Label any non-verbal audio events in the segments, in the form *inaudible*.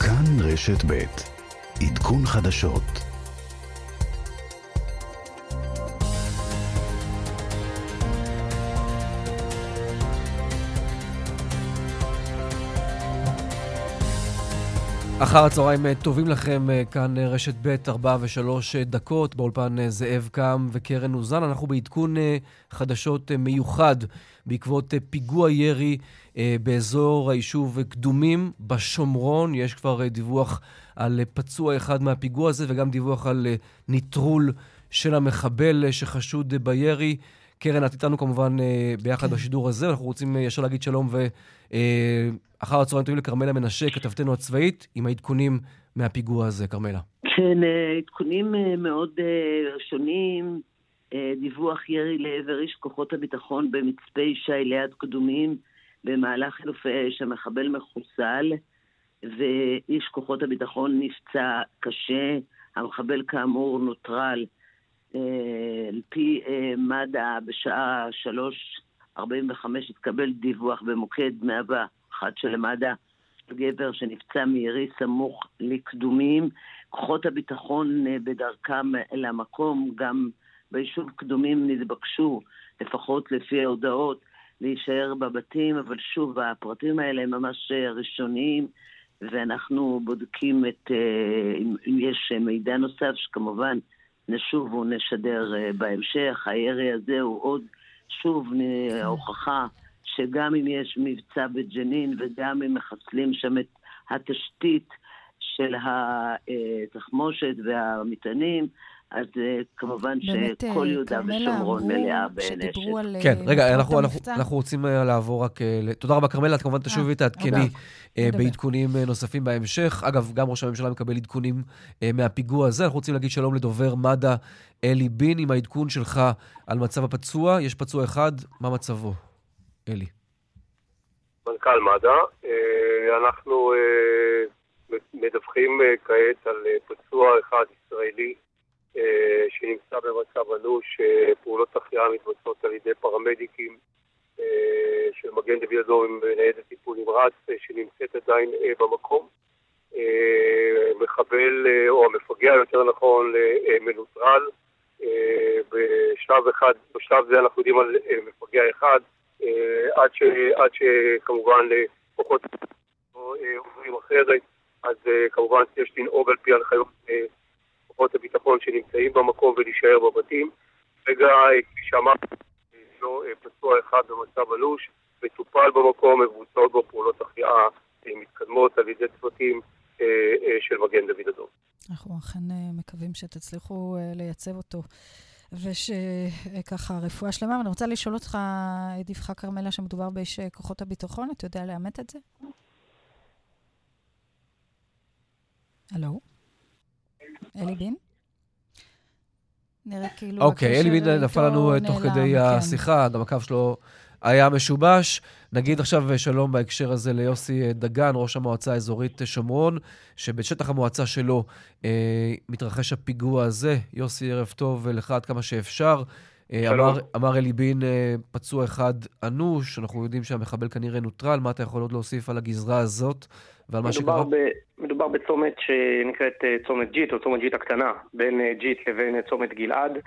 כאן רשת ב' עדכון חדשות אחר הצהריים אה, טובים לכם, אה, כאן אה, רשת ב', ארבע ושלוש דקות, באולפן זאב קם וקרן אוזן. אנחנו בעדכון חדשות מיוחד בעקבות פיגוע ירי באזור היישוב קדומים בשומרון. יש כבר דיווח על פצוע אחד מהפיגוע הזה וגם דיווח על נטרול של המחבל שחשוד בירי. קרן, את איתנו כמובן ביחד כן. בשידור הזה, אנחנו רוצים ישר להגיד שלום ו... אחר הצהריים טובים לכרמלה מנשה, כתבתנו הצבאית, עם העדכונים מהפיגוע הזה. כרמלה. כן, אה, עדכונים אה, מאוד אה, ראשונים, דיווח ירי לעבר איש כוחות הביטחון במצפה ישי ליד קדומים, במהלך חילופי האש המחבל מחוסל, ואיש כוחות הביטחון נפצע קשה, המחבל כאמור נוטרל. על פי מד"א בשעה 3.45 התקבל דיווח במוקד 100 אחת של מד"א, גבר שנפצע מירי סמוך לקדומים. כוחות הביטחון אה, בדרכם למקום, גם ביישוב קדומים נתבקשו, לפחות לפי ההודעות, להישאר בבתים, אבל שוב, הפרטים האלה הם ממש אה, ראשוניים, ואנחנו בודקים את, אה, אם יש מידע נוסף, שכמובן נשוב ונשדר בהמשך. הירי הזה הוא עוד, שוב, ההוכחה שגם אם יש מבצע בג'נין וגם אם מחסלים שם את התשתית של התחמושת והמטענים, אז אה, כמובן שכל אה, יהודה ושומרון מלאה בנשק. כן, אה, רגע, אנחנו, אנחנו, אנחנו רוצים לעבור רק... תודה רבה, כרמלה, את כמובן תשובי ותעדכני בעדכונים נוספים בהמשך. אגב, גם ראש הממשלה מקבל עדכונים מהפיגוע הזה. אנחנו רוצים להגיד שלום לדובר מד"א אלי בין, עם העדכון שלך על מצב הפצוע. יש פצוע אחד, מה מצבו? אלי. מנכ"ל מד"א. אנחנו מדווחים כעת על פצוע אחד ישראלי שנמצא במצב אנוש, פעולות החייאה מתבצעות על ידי פרמדיקים של מגן דוד אדום עם ניידת טיפול נמרץ שנמצאת עדיין במקום. מחבל, או המפגע יותר נכון, מנוטרל. בשלב אחד, בשלב זה אנחנו יודעים על מפגע אחד, אה, עד, ש, עד שכמובן כוחות אה, עוברים אחרת, אז אה, כמובן יש לנהוג על פי הנחיות כוחות הביטחון שנמצאים במקום ולהישאר בבתים. רגע, כפי שאמרתי, לא פצוע אחד במצב אנוש, מטופל במקום, מבוצעות בו פעולות החייאה מתקדמות על ידי צוותים של מגן דוד אדום. אנחנו אכן מקווים שתצליחו לייצב אותו. ושככה, רפואה שלמה. ואני רוצה לשאול אותך, דיווח כרמלה, שמדובר באיש כוחות הביטחון, אתה יודע לאמת את זה? הלו? אלי בין? נראה כאילו... אוקיי, אלי בין נפל לנו תוך כדי. השיחה, גם הקו שלו היה משובש. נגיד עכשיו שלום בהקשר הזה ליוסי דגן, ראש המועצה האזורית שומרון, שבשטח המועצה שלו אה, מתרחש הפיגוע הזה. יוסי, ערב טוב לך עד כמה שאפשר. אה, אמר, אמר אלי בין, אה, פצוע אחד אנוש, אנחנו יודעים שהמחבל כנראה נוטרל. מה אתה יכול עוד להוסיף על הגזרה הזאת ועל מה שקרה? ב, מדובר בצומת שנקראת אה, צומת ג'יט, או צומת ג'יט הקטנה, בין אה, ג'יט לבין צומת גלעד.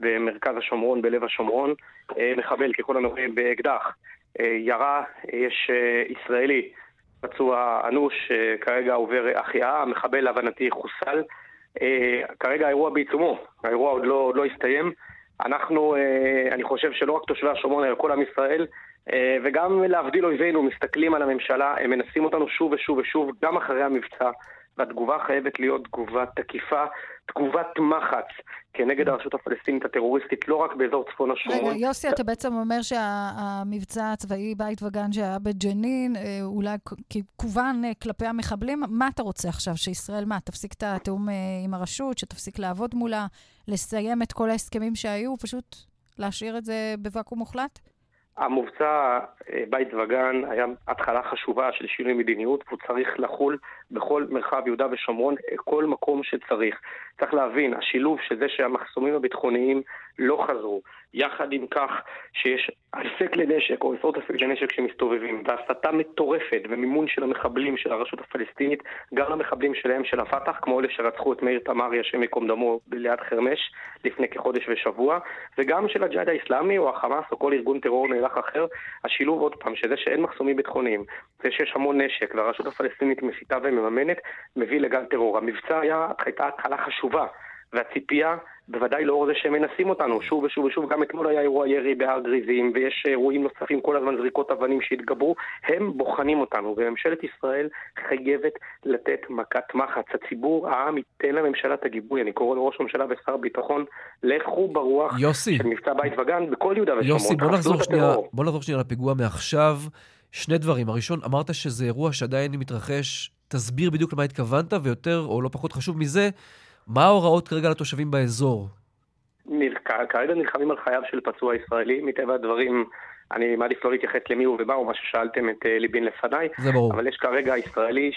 במרכז השומרון, בלב השומרון. אה, מחבל, ככל הנראה, באקדח. אה, ירה, יש אה, ישראלי פצוע אנוש, כרגע עובר החייאה, המחבל להבנתי חוסל. כרגע האירוע בעיצומו, האירוע עוד לא, עוד לא הסתיים. אנחנו, אני חושב שלא רק תושבי השומרון, אלא כל עם ישראל, וגם להבדיל אויבינו, מסתכלים על הממשלה, הם מנסים אותנו שוב ושוב ושוב, גם אחרי המבצע. והתגובה חייבת להיות תגובה תקיפה, תגובת מחץ כנגד הרשות הפלסטינית הטרוריסטית, לא רק באזור צפון השומרון. רגע, יוסי, אתה בעצם אומר שהמבצע הצבאי בית וגן שהיה בג'נין, אה, אולי כוון אה, כלפי המחבלים, מה אתה רוצה עכשיו? שישראל, מה, תפסיק את התיאום אה, עם הרשות, שתפסיק לעבוד מולה, לסיים את כל ההסכמים שהיו, פשוט להשאיר את זה בוואקום מוחלט? המבצע אה, בית וגן היה התחלה חשובה של שינוי מדיניות, והוא צריך לחול בכל מרחב יהודה ושומרון, כל מקום שצריך. צריך להבין, השילוב של זה שהמחסומים הביטחוניים לא חזרו, יחד עם כך שיש אלפי כלי נשק או עשרות אלפי כלי נשק שמסתובבים, והסתה מטורפת ומימון של המחבלים של הרשות הפלסטינית, גם למחבלים שלהם של הפת"ח, כמו אלה שרצחו את מאיר תמרי, השם ייקום דמו, ליד חרמש, לפני כחודש ושבוע, וגם של הג'יהאד האיסלאמי או החמאס או כל ארגון טרור נאלח אחר, השילוב עוד פעם, שזה שאין מחסומים ביטחוניים, זה שיש המון נשק והרשות הפלסטינית מסיתה ומממנת, מביא לגל טרור. המבצע היה, הייתה התחלה חשובה. והציפייה, בוודאי לאור זה שהם מנסים אותנו שוב ושוב ושוב, גם אתמול היה אירוע ירי בהר גריזים, ויש אירועים נוספים, כל הזמן זריקות אבנים שהתגברו, הם בוחנים אותנו, וממשלת ישראל חייבת לתת מכת מחץ. הציבור, העם, ייתן לממשלה את הגיבוי. אני קורא לראש הממשלה ושר הביטחון, לכו ברוח יוסי. של מבצע בית וגן בכל יהודה ושומרון. יוסי, בוא נחזור, שנייה, בוא נחזור שנייה לפיגוע מעכשיו. שני דברים. הראשון, אמרת שזה אירוע שעדיין מתרחש, תסביר בדיוק למה התכוונת, ויותר, או לא פחות חשוב מזה, מה ההוראות כרגע לתושבים באזור? כרגע נלחמים על חייו של פצוע ישראלי, מטבע הדברים אני מעדיף לא להתייחס למי הוא ומה הוא, מה ששאלתם את אה, ליבין לפניי. זה ברור. אבל יש כרגע ישראלי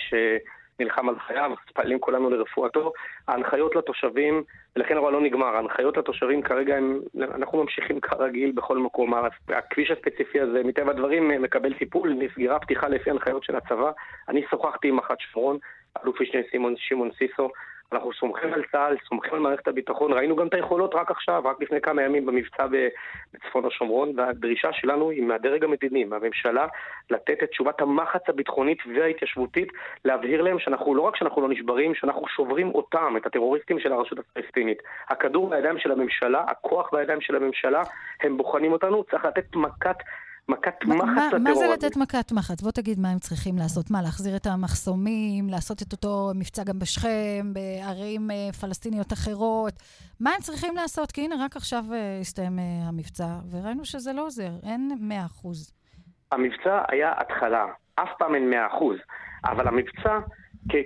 שנלחם על חייו, מתפללים כולנו לרפואתו. ההנחיות לתושבים, ולכן הרוע לא נגמר, ההנחיות לתושבים כרגע הם, אנחנו ממשיכים כרגיל בכל מקום. הכביש הספציפי הזה, מטבע הדברים, מקבל טיפול, נסגרה פתיחה לפי הנחיות של הצבא. אני שוחחתי עם מח"ט שומרון, אלוף משנה שמעון סיסו, אנחנו סומכים על צה"ל, סומכים על מערכת הביטחון, ראינו גם את היכולות רק עכשיו, רק לפני כמה ימים במבצע בצפון השומרון, והדרישה שלנו היא מהדרג המדיני, מהממשלה, לתת את תשובת המחץ הביטחונית וההתיישבותית, להבהיר להם שאנחנו, לא רק שאנחנו לא נשברים, שאנחנו שוברים אותם, את הטרוריסטים של הרשות הפלסטינית. הכדור בידיים של הממשלה, הכוח בידיים של הממשלה, הם בוחנים אותנו, צריך לתת מכת... מכת מחץ לטרור מה זה לתת מכת מחץ? בוא תגיד מה הם צריכים לעשות. מה, להחזיר את המחסומים, לעשות את אותו מבצע גם בשכם, בערים אה, פלסטיניות אחרות? מה הם צריכים לעשות? כי הנה, רק עכשיו אה, הסתיים אה, המבצע, וראינו שזה לא עוזר, אין 100 אחוז. המבצע היה התחלה, אף פעם אין 100 אחוז, אבל המבצע...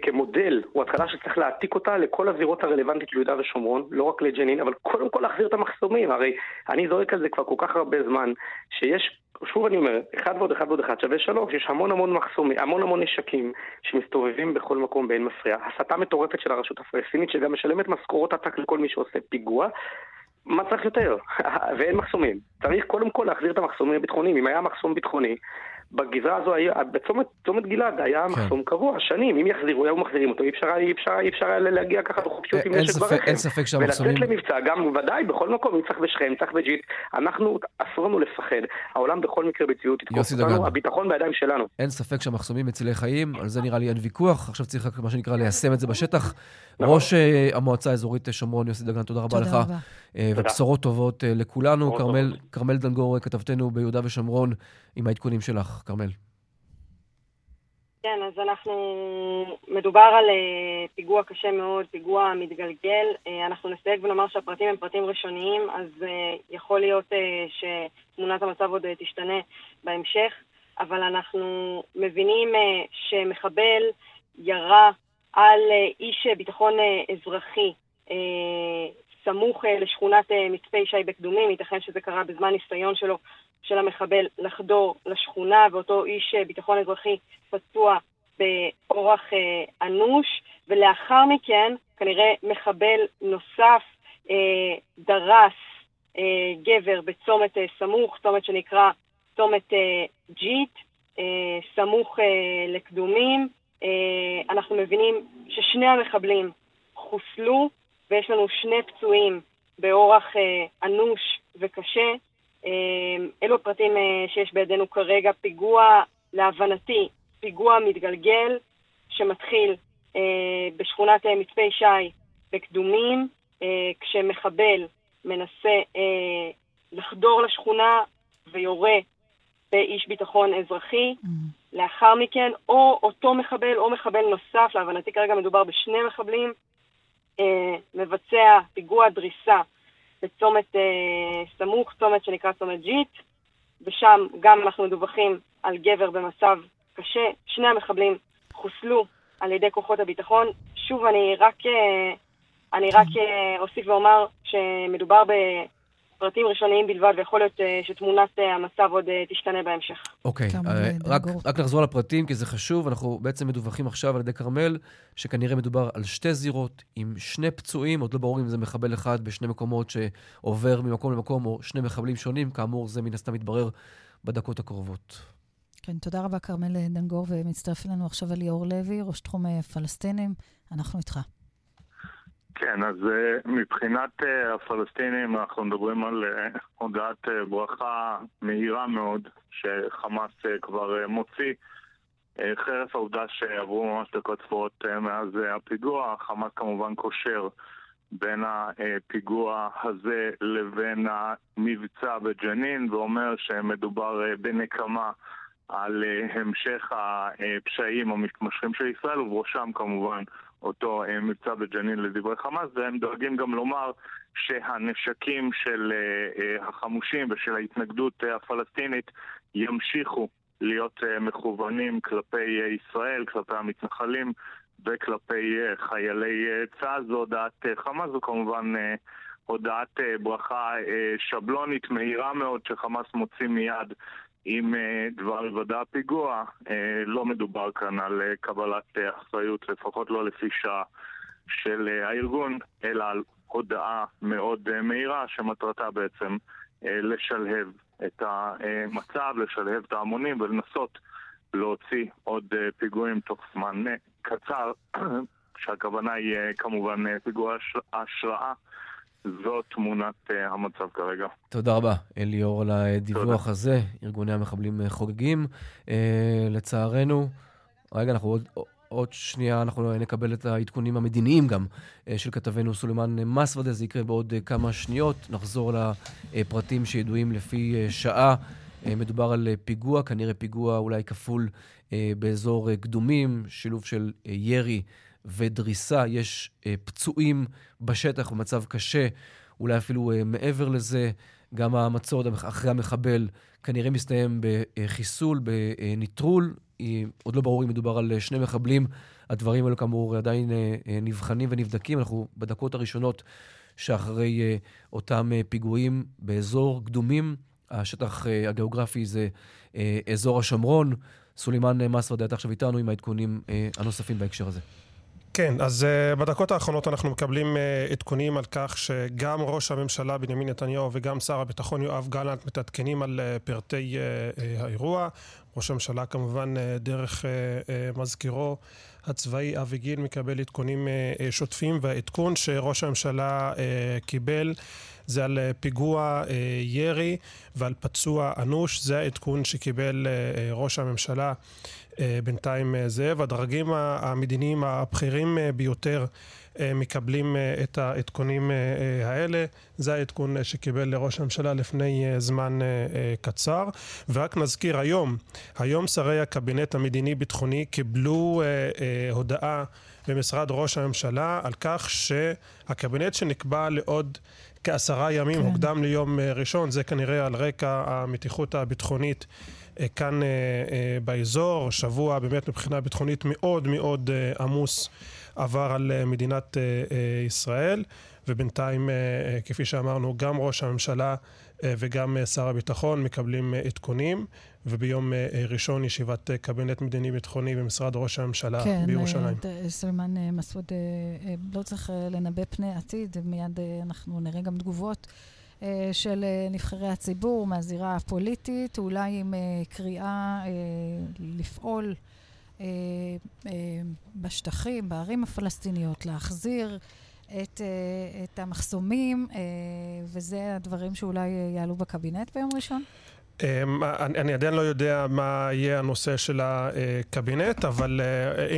כמודל, הוא התחלה שצריך להעתיק אותה לכל הזירות הרלוונטיות ליהודה ושומרון, לא רק לג'נין, אבל קודם כל להחזיר את המחסומים. הרי אני זורק על זה כבר כל כך הרבה זמן, שיש שוב אני אומר, אחד ועוד אחד ועוד אחד שווה שלוש, יש המון המון מחסומים, המון המון נשקים שמסתובבים בכל מקום באין מפריע. הסתה מטורפת של הרשות הפלסטינית שגם משלמת משכורות עתק לכל מי שעושה פיגוע. מה צריך יותר? *laughs* ואין מחסומים. צריך קודם כל להחזיר את המחסומים הביטחוניים. אם היה מחסום ביטחוני, בגזרה הזו, היה, בצומת גלעד היה כן. מחסום קבוע, שנים, אם יחזירו, היו מחזירים אותו, אי אפשר, אי אפשר, אי אפשר היה להגיע ככה בחופשיות עם נשק ברכב. אין ספק שהמחסומים... ולצאת למבצע, גם ודאי, בכל מקום, אם צריך בשכם, צריך בג'יט, אנחנו, אסור לנו לפחד. העולם בכל מקרה בצביעות יתקוף אותנו, הביטחון בידיים שלנו. אין ספק שהמחסומים מצילי חיים, על זה נראה לי אין ויכוח, עכשיו צריך רק מה שנקרא ליישם את זה בשטח. נכון. ראש אה, המועצה האזורית שומרון, יוסי דגן, תודה רבה לך. אה, ובשורות טובות אה, לכולנו. כרמל דנגור, כתבתנו ביהודה ושומרון, עם העדכונים שלך. כרמל. כן, אז אנחנו, מדובר על uh, פיגוע קשה מאוד, פיגוע מתגלגל. Uh, אנחנו נסייג ונאמר שהפרטים הם פרטים ראשוניים, אז uh, יכול להיות שתמונת המצב עוד תשתנה בהמשך, אבל אנחנו מבינים שמחבל ירה על איש ביטחון אזרחי סמוך לשכונת מצפה ישי בקדומים, ייתכן שזה קרה בזמן ניסיון שלו של המחבל לחדור לשכונה, ואותו איש אה, ביטחון אזרחי פצוע באורח אה, אנוש, ולאחר מכן כנראה מחבל נוסף אה, דרס אה, גבר בצומת אה, סמוך, צומת שנקרא צומת אה, ג'יט, אה, סמוך אה, לקדומים. אה, אנחנו מבינים ששני המחבלים חוסלו, ויש לנו שני פצועים באורח אה, אנוש וקשה. אמ, אלו הפרטים אה, שיש בידינו כרגע. פיגוע, להבנתי, פיגוע מתגלגל שמתחיל אה, בשכונת אה, מצפה ישי בקדומים, כשמחבל מנסה לחדור לשכונה ויורה באיש ביטחון אזרחי. Mm-hmm. לאחר מכן, או אותו מחבל או מחבל נוסף, להבנתי כרגע מדובר בשני מחבלים, מבצע פיגוע דריסה בצומת אה, סמוך, צומת שנקרא צומת ג'יט, ושם גם אנחנו מדווחים על גבר במצב קשה. שני המחבלים חוסלו על ידי כוחות הביטחון. שוב, אני רק, אה, אני רק אה, אוסיף ואומר שמדובר פרטים ראשוניים בלבד, ויכול להיות שתמונת המצב עוד תשתנה בהמשך. אוקיי, רק, רק נחזור לפרטים, כי זה חשוב. אנחנו בעצם מדווחים עכשיו על ידי כרמל, שכנראה מדובר על שתי זירות עם שני פצועים, עוד לא ברור אם זה מחבל אחד בשני מקומות שעובר ממקום למקום, או שני מחבלים שונים. כאמור, זה מן הסתם מתברר בדקות הקרובות. כן, תודה רבה, כרמל דנגור, ומצטרף אלינו עכשיו אליאור לוי, ראש תחום פלסטינים. אנחנו איתך. כן, אז uh, מבחינת uh, הפלסטינים אנחנו מדברים על uh, הודעת ברכה מהירה מאוד שחמאס כבר מוציא חרף העובדה שעברו ממש דקות ספורות מאז הפיגוע. חמאס כמובן קושר בין הפיגוע הזה לבין המבצע בג'נין ואומר שמדובר בנקמה על המשך הפשעים המתמשכים של ישראל ובראשם כמובן אותו אה, מבצע בג'נין לדברי חמאס, והם דואגים גם לומר שהנשקים של אה, אה, החמושים ושל ההתנגדות הפלסטינית ימשיכו להיות מכוונים כלפי ישראל, כלפי המתנחלים וכלפי חיילי צה"ל. זו הודעת חמאס, זו כמובן הודעת ברכה שבלונית מהירה מאוד שחמאס מוציא מיד עם אה, דבר היוודע הפיגוע, אה, לא מדובר כאן על אה, קבלת אחריות, לפחות לא לפי שעה של הארגון, אלא על הודעה מאוד מהירה שמטרתה בעצם לשלהב את המצב, לשלהב את ההמונים ולנסות להוציא עוד פיגועים תוך זמן קצר, *clears throat* שהכוונה היא כמובן פיגוע השראה. זו תמונת uh, המצב כרגע. תודה רבה, אליאור, על הדיווח תודה. הזה. ארגוני המחבלים אה, חוגגים. Uh, לצערנו, רגע, אנחנו עוד, עוד שנייה, אנחנו נקבל את העדכונים המדיניים גם של כתבנו סולימאן מסוודה. זה יקרה בעוד כמה שניות. נחזור לפרטים שידועים לפי שעה. מדובר על פיגוע, כנראה פיגוע אולי כפול באזור קדומים, שילוב של ירי. ודריסה. יש אה, פצועים בשטח במצב קשה, אולי אפילו אה, מעבר לזה. גם המצוד אחרי המחבל כנראה מסתיים בחיסול, בניטרול. עוד לא ברור אם מדובר על שני מחבלים. הדברים האלו כאמור עדיין אה, אה, נבחנים ונבדקים. אנחנו בדקות הראשונות שאחרי אה, אותם אה, פיגועים באזור קדומים. השטח אה, הגיאוגרפי זה אה, אזור השומרון. סולימאן מסוודה, אתה עכשיו איתנו עם העדכונים אה, הנוספים בהקשר הזה. כן, אז uh, בדקות האחרונות אנחנו מקבלים uh, עדכונים על כך שגם ראש הממשלה בנימין נתניהו וגם שר הביטחון יואב גלנט מתעדכנים על uh, פרטי uh, uh, האירוע. ראש הממשלה כמובן uh, דרך uh, uh, מזכירו הצבאי אבי גיל מקבל עדכונים uh, uh, שוטפים והעדכון שראש הממשלה uh, קיבל זה על פיגוע ירי ועל פצוע אנוש, זה העדכון שקיבל ראש הממשלה אה, בינתיים אה, זאב. הדרגים המדיניים הבכירים אה, ביותר מקבלים את העדכונים האלה. זה העדכון שקיבל לראש הממשלה לפני זמן קצר. ורק נזכיר היום, היום שרי הקבינט המדיני-ביטחוני קיבלו הודעה במשרד ראש הממשלה על כך שהקבינט שנקבע לעוד כעשרה ימים, כן. הוקדם ליום ראשון, זה כנראה על רקע המתיחות הביטחונית אה, כאן אה, אה, באזור. שבוע באמת מבחינה ביטחונית מאוד מאוד עמוס עבר על מדינת ישראל, ובינתיים, כפי שאמרנו, גם ראש הממשלה וגם שר הביטחון מקבלים עדכונים, וביום ראשון ישיבת קבינט מדיני-ביטחוני במשרד ראש הממשלה כן, בירושלים. כן, סלימאן מסעוד, לא צריך לנבא פני עתיד, מיד אנחנו נראה גם תגובות. אה, של אה, נבחרי הציבור מהזירה הפוליטית, אולי עם אה, קריאה לפעול בשטחים, בערים הפלסטיניות, להחזיר את, את המחסומים, וזה הדברים שאולי יעלו בקבינט ביום ראשון? אני עדיין לא יודע מה יהיה הנושא של הקבינט, אבל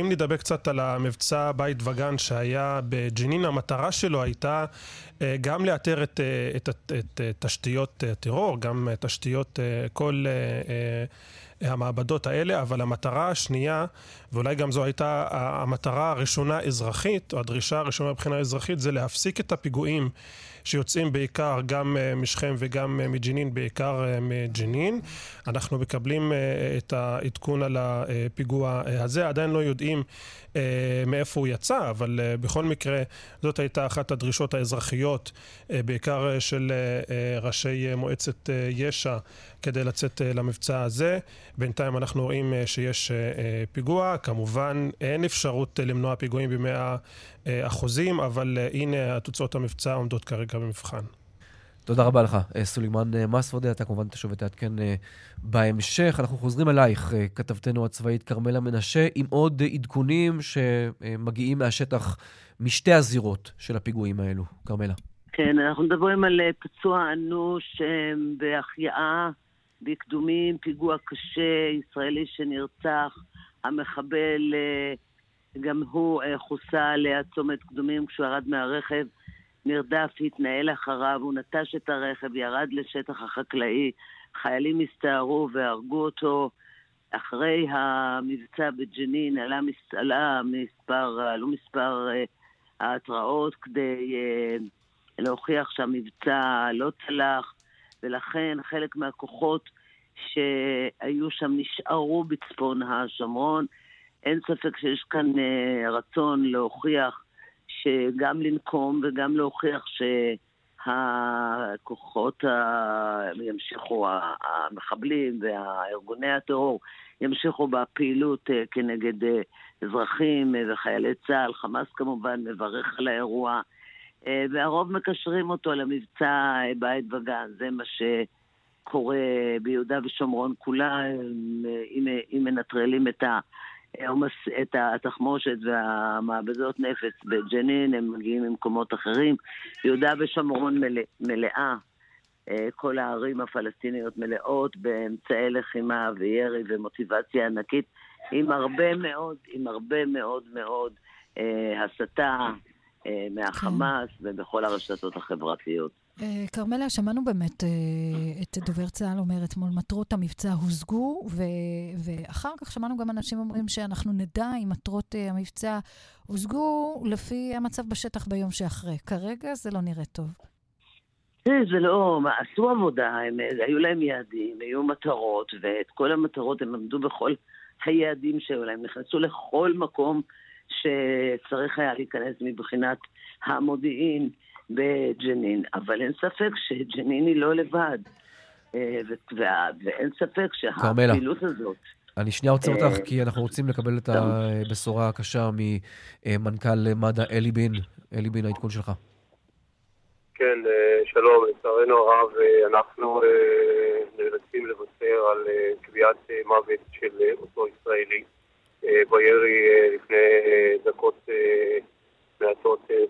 אם נדבר קצת על המבצע בית וגן שהיה בג'נין, המטרה שלו הייתה אה, גם לאתר את, אה, את, את, את תשתיות הטרור, גם תשתיות כל המעבדות האלה, אבל המטרה השנייה, ואולי גם זו הייתה המטרה הראשונה אזרחית, או הדרישה הראשונה מבחינה אזרחית, זה להפסיק את הפיגועים שיוצאים בעיקר גם אה, משכם וגם אה, מג'נין, בעיקר אה, מג'נין. אנחנו מקבלים את העדכון על הפיגוע הזה, עדיין לא יודעים מאיפה הוא יצא, אבל בכל מקרה זאת הייתה אחת הדרישות האזרחיות, בעיקר של ראשי מועצת יש"ע, כדי לצאת למבצע הזה. בינתיים אנחנו רואים שיש פיגוע, כמובן אין אפשרות למנוע פיגועים במאה אחוזים, אבל הנה התוצאות המבצע עומדות כרגע במבחן. תודה רבה לך, סולימאן מסוודה. אתה כמובן תשוב ותעדכן בהמשך. אנחנו חוזרים אלייך, כתבתנו הצבאית כרמלה מנשה, עם עוד עדכונים שמגיעים מהשטח משתי הזירות של הפיגועים האלו. כרמלה. כן, אנחנו מדברים על פצוע אנוש בהחייאה בקדומים, פיגוע קשה, ישראלי שנרצח, המחבל גם הוא חוסה ליד צומת קדומים כשהוא ירד מהרכב. נרדף, התנהל אחריו, הוא נטש את הרכב, ירד לשטח החקלאי, חיילים הסתערו והרגו אותו. אחרי המבצע בג'נין עלה, מס, עלה מספר, עלו מספר uh, ההתראות כדי uh, להוכיח שהמבצע לא צלח, ולכן חלק מהכוחות שהיו שם נשארו בצפון השומרון. אין ספק שיש כאן uh, רצון להוכיח שגם לנקום וגם להוכיח שהכוחות ה... ימשיכו, המחבלים והארגוני הטרור ימשיכו בפעילות אה, כנגד אה, אזרחים אה, וחיילי צה"ל. חמאס כמובן מברך על האירוע, והרוב מקשרים אותו למבצע בית וגן. זה מה שקורה ביהודה ושומרון כולה, אם מנטרלים את ה... את התחמושת והמעבדות נפץ בג'נין, הם מגיעים ממקומות אחרים. יהודה ושומרון מלא, מלאה, אה, כל הערים הפלסטיניות מלאות באמצעי לחימה וירי ומוטיבציה ענקית, עם הרבה מאוד, עם הרבה מאוד מאוד אה, הסתה אה, מהחמאס כן. ובכל הרשתות החברתיות. אה, כרמלה, שמענו באמת אה, את דובר צה"ל אומר אתמול, מטרות המבצע הושגו, ואחר כך שמענו גם אנשים אומרים שאנחנו נדע אם מטרות אה, המבצע הושגו לפי המצב בשטח ביום שאחרי. כרגע זה לא נראה טוב. זה לא, עשו עבודה, הם, היו להם יעדים, היו מטרות, ואת כל המטרות הם עמדו בכל היעדים שהיו להם, נכנסו לכל מקום שצריך היה להיכנס מבחינת המודיעין. בג'נין, אבל אין ספק שג'נין היא לא לבד. אה, ואין ספק שהפעילות הזאת... אני שנייה עוצר אותך, אה, כי אנחנו רוצים לקבל את הבשורה הקשה ממנכ"ל מד"א אלי בין. אלי בין, העדכון שלך. כן, אה, שלום, לצערנו הרב, אנחנו נאלצים לוותר על קביעת מוות של אותו ישראלי בירי לפני דקות מעטות אה,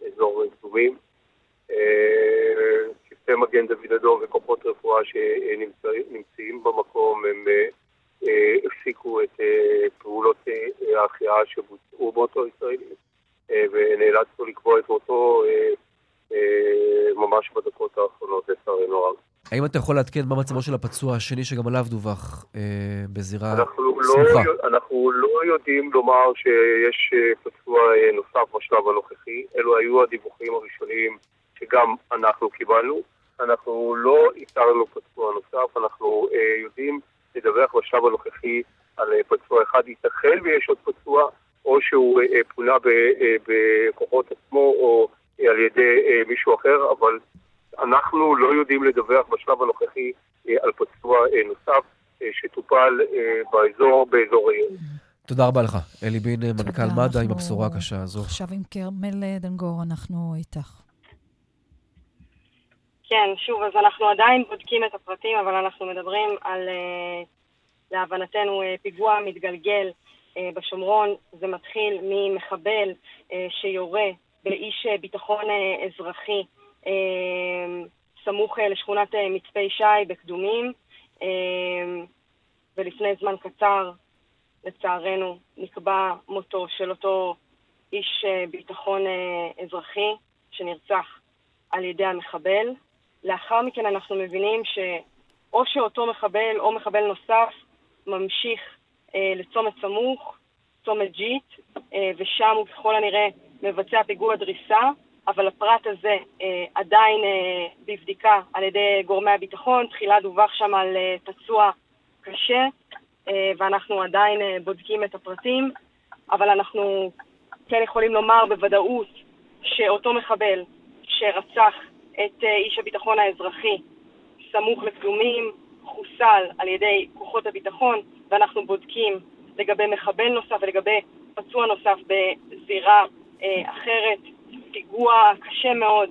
באזור קדומים. צוותי אה, מגן דוד אדום וכוחות רפואה שנמצאים במקום הם אה, הפסיקו את פעולות ההחייאה שבוצעו באותו ישראלי ונאלצנו לקבוע את מותו ממש בדקות האחרונות לצערנו הרב. האם אתה יכול לעדכן מה מצבו של הפצוע השני שגם עליו דווח אה, בזירה אנחנו סמוכה? לא, אנחנו לא יודעים לומר שיש אה, פצוע אה, נוסף בשלב הנוכחי. אלו היו הדיווחים הראשוניים שגם אנחנו קיבלנו. אנחנו לא איתרנו פצוע נוסף, אנחנו אה, יודעים לדווח בשלב הנוכחי על אה, פצוע אחד. ייתכן ויש עוד פצוע, או שהוא אה, פונה בכוחות עצמו או על ידי אה, מישהו אחר, אבל אנחנו לא יודעים לדווח בשלב הנוכחי אה, על פצוע אה, נוסף אה, שטופל באזור, באזור העיר. תודה רבה לך. אלי בין, מנכ"ל מד"א, עם הבשורה הקשה הזו. עכשיו עם כרמל דנגור, אנחנו איתך. כן, שוב, אז אנחנו עדיין בודקים את הפרטים, אבל אנחנו מדברים על, להבנתנו, פיגוע מתגלגל בשומרון. זה מתחיל ממחבל שיורה באיש ביטחון אזרחי סמוך אה, לשכונת אה, מצפה שי בקדומים, אמ, ולפני זמן קצר, לצערנו, נקבע מותו של אותו איש אה, ביטחון אזרחי שנרצח על ידי המחבל. לאחר מכן אנחנו מבינים או שאותו מחבל או מחבל נוסף ממשיך לצומת סמוך, צומת ג'יט, ושם הוא ככל הנראה מבצע פיגוע דריסה, אבל הפרט הזה אה, עדיין אה, בבדיקה על ידי גורמי הביטחון. תחילה דווח שם על אה, פצוע קשה, אה, ואנחנו עדיין אה, בודקים את הפרטים, אבל אנחנו כן יכולים לומר בוודאות שאותו מחבל שרצח את אה, איש הביטחון האזרחי סמוך לקדומים, חוסל על ידי כוחות הביטחון, ואנחנו בודקים לגבי מחבל נוסף ולגבי פצוע נוסף בזירה אה, אחרת, פיגוע קשה מאוד,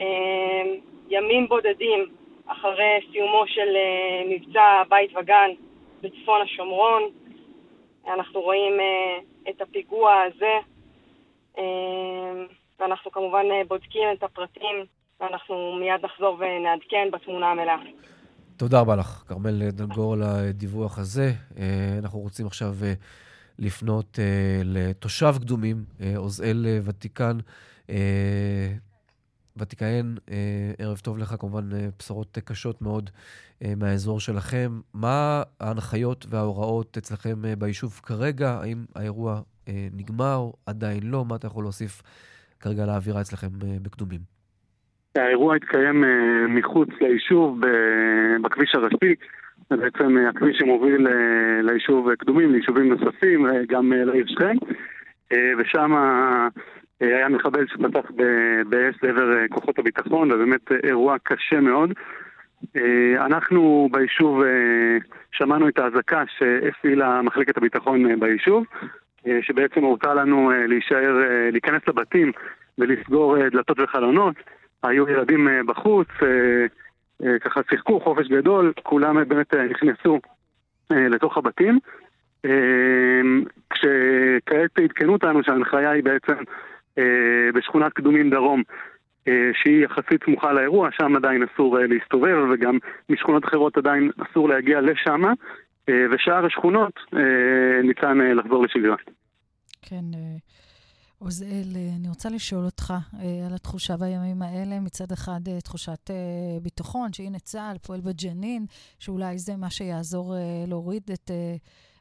אה, ימים בודדים אחרי סיומו של אה, מבצע בית וגן בצפון השומרון. אנחנו רואים אה, את הפיגוע הזה, אה, ואנחנו כמובן אה, בודקים את הפרטים, ואנחנו מיד נחזור ונעדכן בתמונה המלאה. תודה רבה לך, כרמל דנגור, על הדיווח הזה. אנחנו רוצים עכשיו לפנות לתושב קדומים, עוזאל ותיקן. ותיקן, ערב טוב לך, כמובן בשורות קשות מאוד מהאזור שלכם. מה ההנחיות וההוראות אצלכם ביישוב כרגע? האם האירוע נגמר? עדיין לא? מה אתה יכול להוסיף כרגע על האווירה אצלכם בקדומים? האירוע התקיים אה, מחוץ ליישוב בכביש הראשי, זה בעצם אה, הכביש שמוביל אה, ליישוב קדומים, ליישובים נוספים, גם לעיר שכם, ושם היה מחבל שפתח באש לעבר כוחות הביטחון, ובאמת אירוע קשה מאוד. אנחנו ביישוב שמענו את האזעקה שהפעילה מחלקת הביטחון ביישוב, שבעצם הורתה לנו להישאר, להיכנס לבתים ולסגור דלתות וחלונות. היו ילדים אה, בחוץ, אה, אה, ככה שיחקו חופש גדול, כולם באמת נכנסו לתוך הבתים. כשכעת עדכנו אותנו שההנחיה היא בעצם בשכונת קדומים דרום, שהיא יחסית סמוכה לאירוע, שם עדיין אסור להסתובב, וגם משכונות אחרות עדיין אסור להגיע לשם, ושאר השכונות ניתן לחזור לשגרה. כן, עוזאל, אה, אני רוצה לשאול אותך אה, על התחושה בימים האלה. מצד אחד, אה, תחושת ביטחון, שהנה צה"ל פועל בג'נין, שאולי זה מה שיעזור להוריד את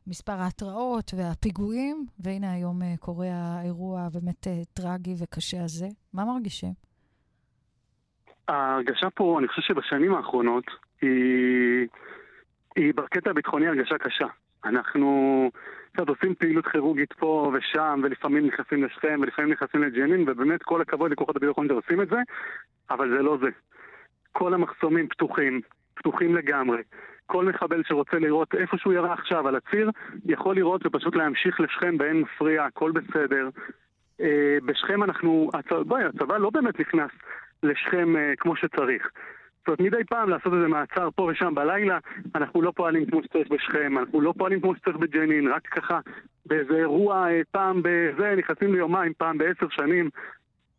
מספר ההתראות והפיגועים, והנה היום קורה האירוע הבאמת טרגי וקשה הזה. מה מרגישים? ההרגשה פה, אני חושב שבשנים האחרונות, היא, היא בקטע הביטחוני הרגשה קשה. אנחנו... קצת עושים פעילות כירורגית פה ושם, ולפעמים נכנסים לשכם, ולפעמים נכנסים לג'נין, ובאמת כל הכבוד לכוחות הביטחון שעושים את זה, אבל זה לא זה. כל המחסומים פתוחים, פתוחים לגמרי. כל מחבל שרוצה לראות איפה שהוא ירה עכשיו על הציר, יכול לראות ופשוט להמשיך לשכם באין מפריע, הכל בסדר. אה, בשכם אנחנו, הצבא, בואי, הצבא לא באמת נכנס לשכם אה, כמו שצריך. זאת אומרת, מדי פעם לעשות איזה מעצר פה ושם בלילה, אנחנו לא פועלים כמו שצריך בשכם, אנחנו לא פועלים כמו שצריך בג'נין, רק ככה באיזה אירוע אה, פעם בזה, נכנסים ליומיים, פעם בעשר שנים.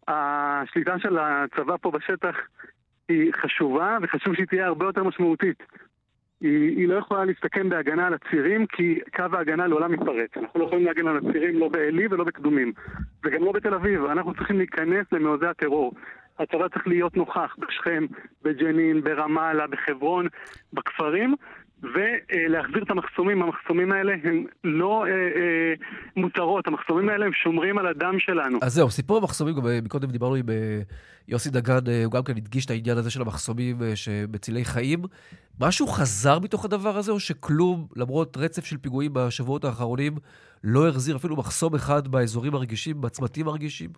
השליטה של הצבא פה בשטח היא חשובה, וחשוב שהיא תהיה הרבה יותר משמעותית. היא, היא לא יכולה להסתכם בהגנה על הצירים, כי קו ההגנה לעולם מתפרץ. אנחנו לא יכולים להגן על הצירים לא בעלי ולא בקדומים. וגם לא בתל אביב. אנחנו צריכים להיכנס למעוזי הטרור. הצבא צריך להיות נוכח בשכם, בג'נין, ברמאללה, בחברון, בכפרים, ולהחזיר את המחסומים. המחסומים האלה הם לא אה, אה, מותרות, המחסומים האלה הם שומרים על הדם שלנו. אז זהו, סיפור המחסומים, מקודם דיברנו עם אה, יוסי דגן, אה, הוא גם כן הדגיש את העניין הזה של המחסומים אה, שבצילי חיים. משהו חזר מתוך הדבר הזה, או שכלום, למרות רצף של פיגועים בשבועות האחרונים, לא החזיר אפילו מחסום אחד באזורים הרגישים, בצמתים הרגישים?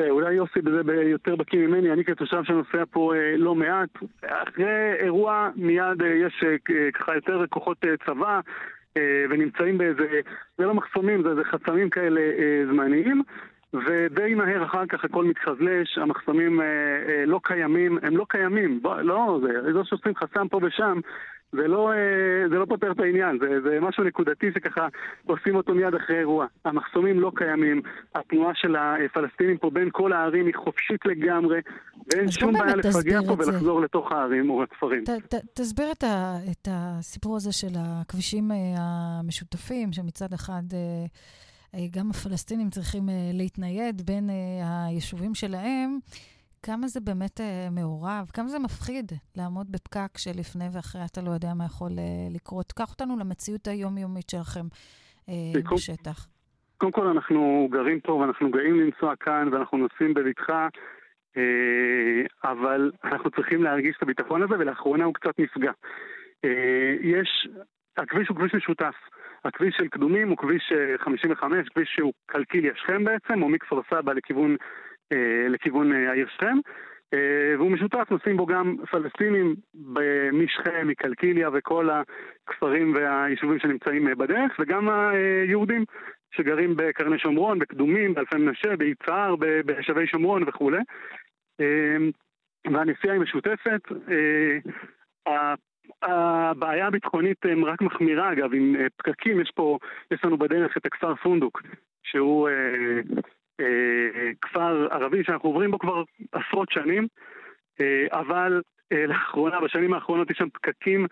אולי יוסי בזה יותר בקיא ממני, אני כתושב שנוסע פה אה, לא מעט. אחרי אירוע מיד אה, יש אה, ככה יותר כוחות צבא ונמצאים באיזה, זה לא מחסומים, זה איזה חסמים כאלה זמניים. ודי מהר אחר כך הכל מתחזלש, המחסמים לא קיימים, הם לא קיימים, בוא, לא, זה, זה שעושים חסם פה ושם, זה לא, אה, זה לא פותר את העניין, זה, זה משהו נקודתי שככה עושים אותו מיד אחרי אירוע. המחסומים לא קיימים, התנועה של הפלסטינים פה בין כל הערים היא חופשית לגמרי, ואין שום בעיה לפגע פה ולחזור לתוך הערים או הכפרים. ת, ת, תסביר את, ה, את הסיפור הזה של הכבישים אה, המשותפים, שמצד אחד... אה, גם הפלסטינים צריכים להתנייד בין היישובים שלהם. כמה זה באמת אה, מעורב, כמה זה מפחיד לעמוד בפקק שלפני ואחרי אתה לא יודע מה יכול אה, לקרות. קח אותנו למציאות היומיומית שלכם אה, בשטח. קודם כל, אנחנו גרים פה ואנחנו גאים לנסוע כאן ואנחנו נוסעים בבטחה, אה, אבל אנחנו צריכים להרגיש את הביטחון הזה ולאחרונה הוא קצת נפגע. אה, יש, הכביש הוא כביש משותף. הכביש של קדומים הוא כביש 55, אה, כביש שהוא קלקיליה שכם בעצם, או מכפר סבא לכיוון, לכיוון העיר שכם. והוא משותף, נוסעים בו גם פלסטינים משכם, מקלקיליה וכל הכפרים והיישובים שנמצאים בדרך, וגם היהודים שגרים בקרני שומרון, בקדומים, באלפי מנשה, ביצהר, בשבי שומרון וכולי. והנסיעה היא משותפת. הבעיה הביטחונית רק מחמירה אגב, עם אה, פקקים, יש פה, יש לנו בדרך את הכפר פונדוק, שהוא אה, אה, כפר ערבי שאנחנו עוברים בו כבר עשרות שנים, אה, אבל אה, לאחרונה, בשנים האחרונות יש שם פקקים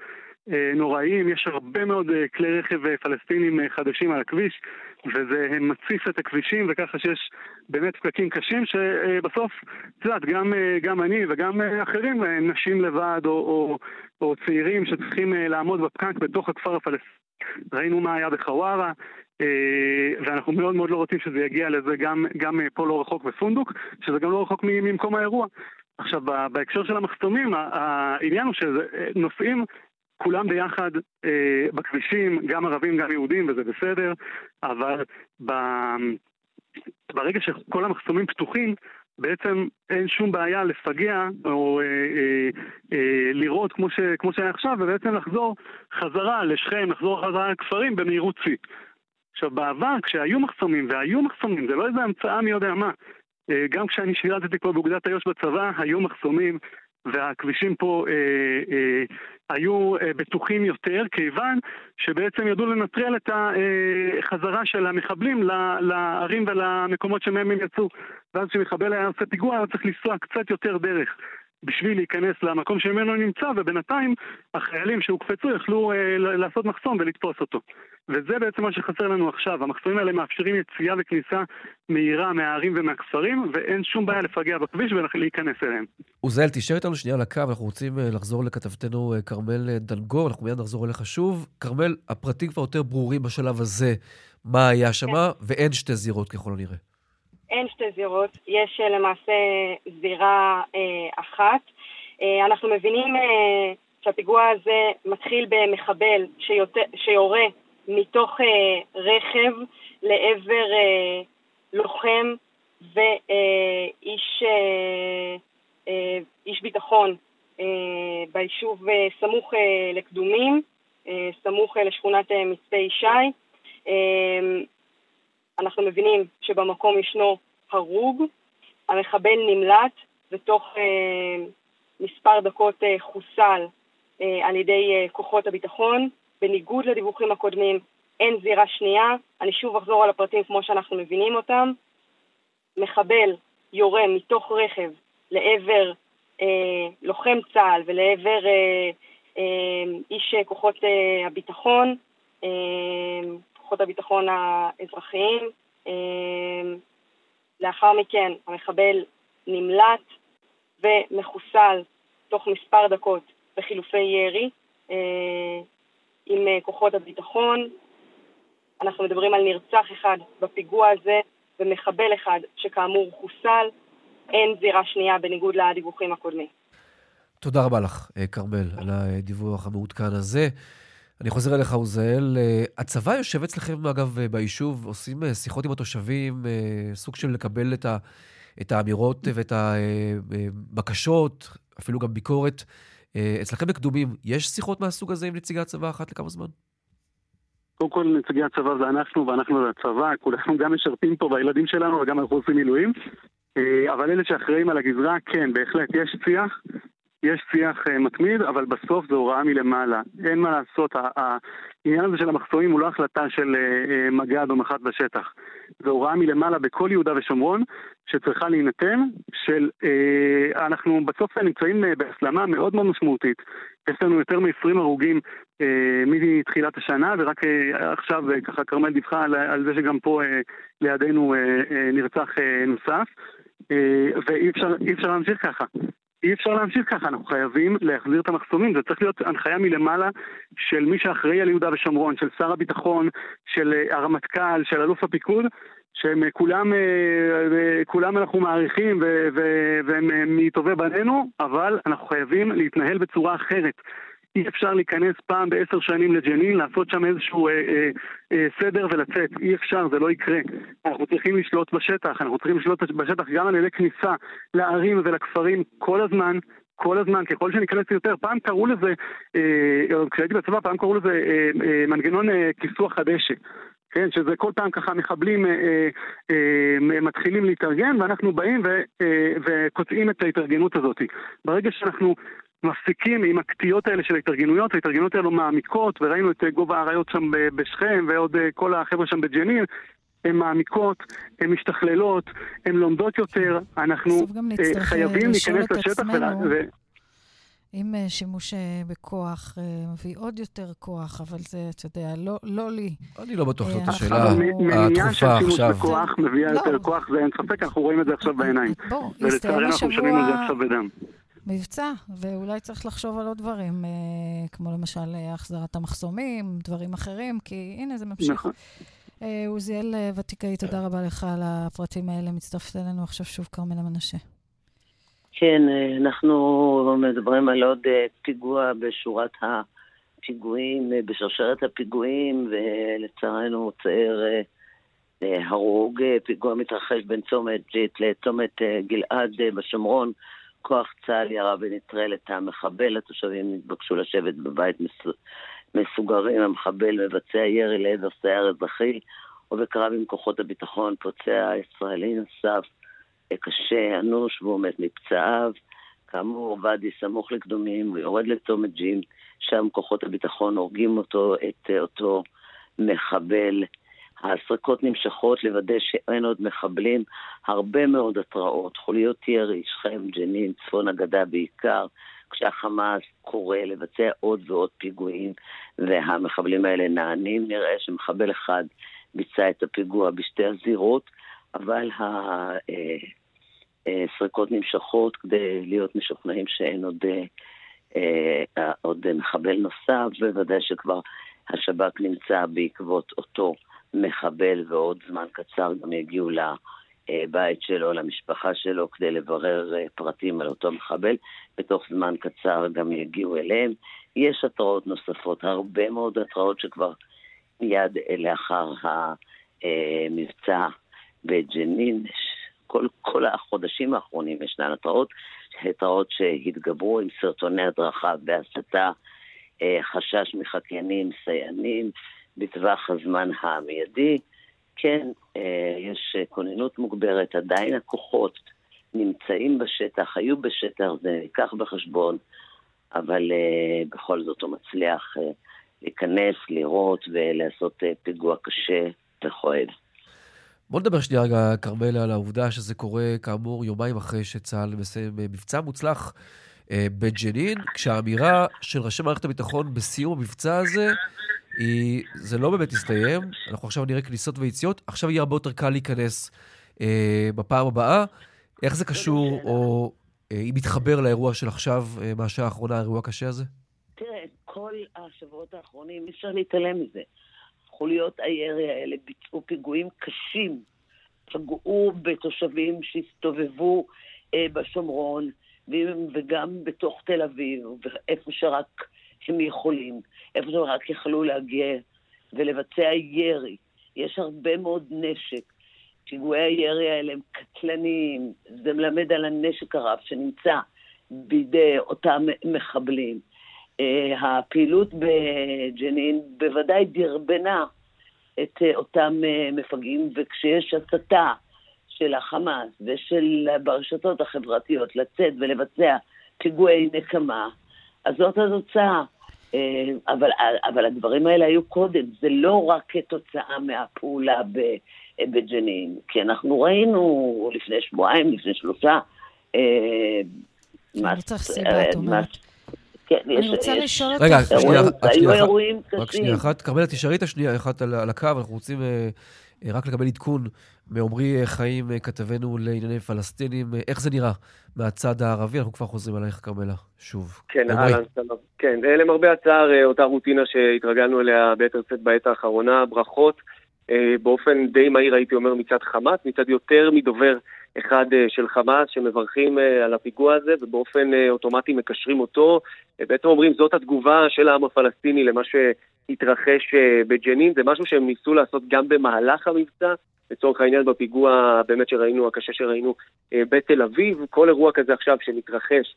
אה, נוראיים, יש הרבה מאוד אה, כלי רכב אה, פלסטינים חדשים על הכביש, וזה מציף את הכבישים, וככה שיש באמת פקקים קשים, שבסוף, את יודעת, גם, גם אני וגם אחרים, נשים לבד או, או, או צעירים שצריכים לעמוד בפקק בתוך הכפר הפלסטיני. ראינו מה היה בחווארה, ואנחנו מאוד מאוד לא רוצים שזה יגיע לזה גם, גם פה לא רחוק בפונדוק, שזה גם לא רחוק ממקום האירוע. עכשיו, בהקשר של המחסומים, העניין הוא שנוסעים כולם ביחד אה, בכבישים, גם ערבים, גם יהודים, וזה בסדר, אבל ב... ברגע שכל המחסומים פתוחים, בעצם אין שום בעיה לפגע או אה, אה, אה, לראות כמו, ש, כמו שהיה עכשיו, ובעצם לחזור חזרה לשכם, לחזור חזרה לכפרים במהירות שיא. עכשיו, בעבר, כשהיו מחסומים, והיו מחסומים, זה לא איזה המצאה מי יודע מה. אה, גם כשאני שירתתי פה באוגדת איו"ש בצבא, היו מחסומים, והכבישים פה אה, אה, היו אה, בטוחים יותר, כיוון שבעצם ידעו לנטרל את החזרה של המחבלים לערים ולמקומות שמהם הם יצאו. ואז כשמחבל היה עושה פיגוע, היה צריך לנסוע קצת יותר דרך. בשביל להיכנס למקום שממנו נמצא, ובינתיים החיילים שהוקפצו יכלו אה, לעשות מחסום ולתפוס אותו. וזה בעצם מה שחסר לנו עכשיו. המחסומים האלה מאפשרים יציאה וכניסה מהירה מהערים ומהכפרים, ואין שום בעיה לפגע בכביש ולהיכנס אליהם. עוזיאל, תישאר איתנו שנייה על הקו, אנחנו רוצים אה, לחזור לכתבתנו אה, כרמל אה, דנגור, אנחנו מיד נחזור אליך שוב. כרמל, הפרטים כבר יותר ברורים בשלב הזה, מה היה שם, כן. ואין שתי זירות ככל הנראה. אין שתי זירות, יש אה, למעשה זירה אה, אחת. אה, אנחנו מבינים אה, שהפיגוע הזה מתחיל במחבל שיותר, שיורה מתוך אה, רכב לעבר אה, לוחם ואיש אה, אה, איש ביטחון אה, ביישוב אה, סמוך אה, לקדומים, אה, סמוך אה, לשכונת אה, מצפה ישי. אה, אנחנו מבינים שבמקום ישנו הרוג, המחבל נמלט ותוך אה, מספר דקות אה, חוסל אה, על ידי אה, כוחות הביטחון. בניגוד לדיווחים הקודמים, אין זירה שנייה. אני שוב אחזור על הפרטים כמו שאנחנו מבינים אותם. מחבל יורה מתוך רכב לעבר אה, לוחם צה"ל ולעבר אה, אה, איש כוחות אה, הביטחון, אה, כוחות הביטחון האזרחיים. אה, לאחר מכן המחבל נמלט ומחוסל תוך מספר דקות בחילופי ירי אה, עם אה, כוחות הביטחון. אנחנו מדברים על נרצח אחד בפיגוע הזה ומחבל אחד שכאמור חוסל. אין זירה שנייה בניגוד לדיווחים הקודמים. תודה רבה לך, אה, כרמל, על הדיווח המעודכן הזה. אני חוזר אליך, עוזאל. אה, הצבא יושב אצלכם, אגב, אה, ביישוב, עושים אה, שיחות עם התושבים, סוג של לקבל את, ה, את האמירות ואת הבקשות, אפילו גם ביקורת. אצלכם בקדומים, יש שיחות מהסוג הזה עם נציגי הצבא אחת לכמה זמן? קודם כל, נציגי הצבא זה אנחנו, ואנחנו זה הצבא, כולנו גם משרתים פה, והילדים שלנו, וגם אנחנו עושים מילואים. אבל אלה שאחראים על הגזרה, כן, בהחלט, יש שיח. יש שיח uh, מתמיד, אבל בסוף זו הוראה מלמעלה. אין מה לעשות, העניין הזה של המחסומים הוא לא החלטה של מג"ד או מח"ט בשטח. זו הוראה מלמעלה בכל יהודה ושומרון, שצריכה להינתן, של... Uh, אנחנו בסוף נמצאים uh, בהסלמה מאוד מאוד משמעותית. יש לנו יותר מ-20 הרוגים מתחילת השנה, ורק עכשיו ככה כרמל דיווחה על, על זה שגם פה לידינו נרצח נוסף. ואי אפשר, אפשר להמשיך ככה. אי אפשר להמשיך ככה, אנחנו חייבים להחזיר את המחסומים, זה צריך להיות הנחיה מלמעלה של מי שאחראי על יהודה ושומרון, של שר הביטחון, של הרמטכ"ל, של אלוף הפיקוד, שהם כולם, כולם אנחנו מעריכים והם מטובי בנינו, אבל אנחנו חייבים להתנהל בצורה אחרת. אי אפשר להיכנס פעם בעשר שנים לג'נין, לעשות שם איזשהו אה, אה, אה, סדר ולצאת. אי אפשר, זה לא יקרה. אנחנו צריכים לשלוט בשטח, אנחנו צריכים לשלוט בשטח גם על ידי כניסה לערים ולכפרים כל הזמן. כל הזמן, ככל שניכנס יותר, פעם קראו לזה, אה, כשהייתי בצבא, פעם קראו לזה אה, אה, מנגנון אה, כיסוח הדשא. כן, שזה כל פעם ככה מחבלים אה, אה, אה, מתחילים להתארגן ואנחנו באים ו, אה, וקוטעים את ההתארגנות הזאת. ברגע שאנחנו מפסיקים עם הקטיעות האלה של ההתארגנויות, ההתארגנויות האלו מעמיקות, וראינו את אה, גובה האריות שם בשכם, ועוד אה, כל החבר'ה שם בג'נין, הן מעמיקות, הן משתכללות, הן לומדות יותר, אנחנו אה, חייבים להיכנס לשטח ו... אם שימוש בכוח מביא עוד יותר כוח, אבל זה, אתה יודע, לא, לא לי. אני לא בטוח זאת השאלה הדחופה עכשיו. מניעה של שימוש בכוח מביאה לא. יותר כוח, זה אין ספק, אנחנו רואים את זה עכשיו בעיניים. בוא, הסתיים השבוע... ולצערי אנחנו משלמים על זה עכשיו בדם. מבצע, ואולי צריך לחשוב על עוד דברים, אה, כמו למשל אה, החזרת המחסומים, דברים אחרים, כי הנה זה ממשיך. נכון. אה, עוזיאל אה, ותיקאי, תודה רבה לך על הפרטים האלה. מצטרפת אלינו עכשיו שוב כרמלה מנשה. כן, אה, אנחנו מדברים על עוד פיגוע בשורת הפיגועים, בשרשרת הפיגועים, ולצערנו צעיר הרוג. פיגוע מתרחש בין צומת ג'יט לצומת גלעד בשומרון. כוח צה"ל ירה ונטרל את המחבל, התושבים נתבקשו לשבת בבית מסוגרים, המחבל מבצע ירי לעבר סייר אזרחי, ובקרב עם כוחות הביטחון פוצע ישראלי נוסף קשה, אנוש, והוא מת מפצעיו. כאמור, ואדי סמוך לקדומים, הוא יורד לצומת ג'ים, שם כוחות הביטחון הורגים אותו, את אותו מחבל. הסריקות נמשכות לוודא שאין עוד מחבלים, הרבה מאוד התראות, חוליות ירי, שכם, ג'נין, צפון הגדה בעיקר, כשהחמאס קורא לבצע עוד ועוד פיגועים והמחבלים האלה נענים, נראה שמחבל אחד ביצע את הפיגוע בשתי הזירות, אבל הסריקות אה, נמשכות כדי להיות משוכנעים שאין עוד, אה, עוד מחבל נוסף, ובוודאי שכבר השב"כ נמצא בעקבות אותו מחבל ועוד זמן קצר גם יגיעו לבית שלו, למשפחה שלו, כדי לברר אה, פרטים על אותו מחבל. בתוך זמן קצר גם יגיעו אליהם. יש התראות נוספות, הרבה מאוד התראות שכבר מיד לאחר המבצע בג'נין, כל, כל החודשים האחרונים ישנן התראות, התראות שהתגברו עם סרטוני הדרכה והסתה, אה, חשש מחקיינים, סייענים, בטווח הזמן המיידי. כן, אה, יש כוננות מוגברת, עדיין הכוחות נמצאים בשטח, היו בשטח, זה ניקח בחשבון, אבל אה, בכל זאת הוא מצליח אה, להיכנס, לראות ולעשות פיגוע קשה וכואב. בוא נדבר שנייה רגע, כרמלה, על העובדה שזה קורה, כאמור, יומיים אחרי שצה"ל מסיים מבצע מוצלח בג'נין, כשהאמירה של ראשי מערכת הביטחון בסיום המבצע הזה היא, זה לא באמת הסתיים, אנחנו עכשיו נראה כניסות ויציאות, עכשיו יהיה הרבה יותר קל להיכנס אה, בפעם הבאה. איך זה קשור, או אה, אם מתחבר לאירוע של עכשיו, אה, מהשעה האחרונה, האירוע הקשה הזה? תראה, כל השבועות האחרונים, אי אפשר להתעלם מזה. חוליות הירי האלה ביצעו פיגועים קשים, פגעו בתושבים שהסתובבו אה, בשומרון, וגם בתוך תל אביב, ואיפה שרק הם יכולים. איפה שהם רק יכלו להגיע ולבצע ירי. יש הרבה מאוד נשק. פיגועי הירי האלה הם קטלניים, זה מלמד על הנשק הרב שנמצא בידי אותם מחבלים. Uh, הפעילות בג'נין בוודאי דרבנה את uh, אותם uh, מפגעים, וכשיש הסתה של החמאס ושל ברשתות החברתיות לצאת ולבצע פיגועי נקמה, אז זאת התוצאה. אה, אבל, אבל הדברים האלה היו קודם, זה לא רק כתוצאה מהפעולה בג'נין, כי אנחנו ראינו לפני שבועיים, לפני שלושה, אה, צריך סיבה, את אומרת. כן, אני רוצה לשאול אותך... רגע, שנייה, היו אירועים קשים. רק שנייה אחת. כרמלה, תישארי את השנייה אחת על הקו, אנחנו רוצים רק לקבל עדכון מעמרי חיים, כתבנו לענייני פלסטינים. איך זה נראה מהצד הערבי? אנחנו כבר חוזרים עלייך, כרמלה, שוב. כן, אהלן, שלום. כן, למרבה הצער, אותה רוטינה שהתרגלנו אליה ביתר שאת בעת האחרונה, ברכות. באופן די מהיר, הייתי אומר, מצד חמאס, מצד יותר מדובר אחד של חמאס, שמברכים על הפיגוע הזה, ובאופן אוטומטי מקשרים אותו. בעצם אומרים, זאת התגובה של העם הפלסטיני למה שהתרחש בג'נין. זה משהו שהם ניסו לעשות גם במהלך המבצע. לצורך העניין בפיגוע באמת שראינו, הקשה שראינו בתל אביב, כל אירוע כזה עכשיו שמתרחש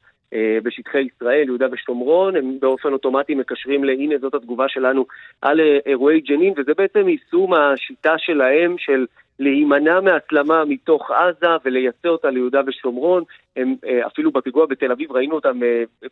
בשטחי ישראל, יהודה ושומרון, הם באופן אוטומטי מקשרים להנה זאת התגובה שלנו על אירועי ג'נין, וזה בעצם יישום השיטה שלהם של להימנע מהסלמה מתוך עזה ולייצא אותה ליהודה ושומרון. הם אפילו בפיגוע בתל אביב ראינו אותם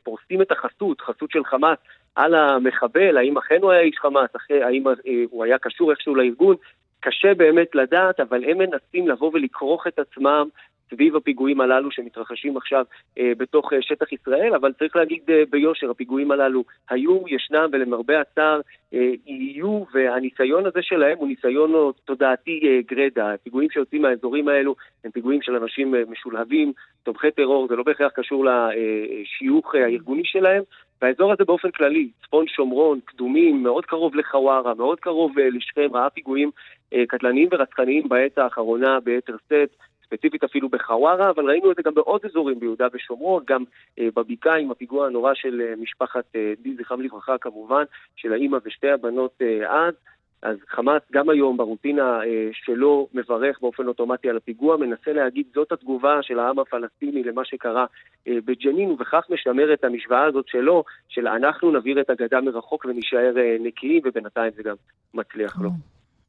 פורסים את החסות, חסות של חמאס על המחבל, האם אכן הוא היה איש חמאס, האם הוא היה קשור איכשהו לארגון. קשה באמת לדעת, אבל הם מנסים לבוא ולכרוך את עצמם סביב הפיגועים הללו שמתרחשים עכשיו אה, בתוך אה, שטח ישראל, אבל צריך להגיד אה, ביושר, הפיגועים הללו היו, ישנם, ולמרבה הצער אה, יהיו, והניסיון הזה שלהם הוא ניסיון תודעתי אה, גרדה. הפיגועים שיוצאים מהאזורים האלו הם פיגועים של אנשים אה, משולהבים, תומכי טרור, זה לא בהכרח קשור לשיוך אה, הארגוני שלהם. והאזור הזה באופן כללי, צפון שומרון, קדומים, מאוד קרוב לחווארה, מאוד קרוב אה, לשכם, ראה פיגועים אה, קטלניים ורצחניים בעת האחרונה ביתר שאת. ספציפית אפילו בחווארה, אבל ראינו את זה גם בעוד אזורים ביהודה ושומרון, גם אה, בבקעה עם הפיגוע הנורא של אה, משפחת אה, די, זכרם לברכה כמובן, של האימא ושתי הבנות אה, אז. אז חמאס גם היום ברוטינה אה, שלו מברך באופן אוטומטי על הפיגוע, מנסה להגיד זאת התגובה של העם הפלסטיני למה שקרה אה, בג'נין, ובכך משמר את המשוואה הזאת שלו, של אנחנו נעביר את הגדה מרחוק ונשאר אה, נקיים, ובינתיים זה גם מצליח לו.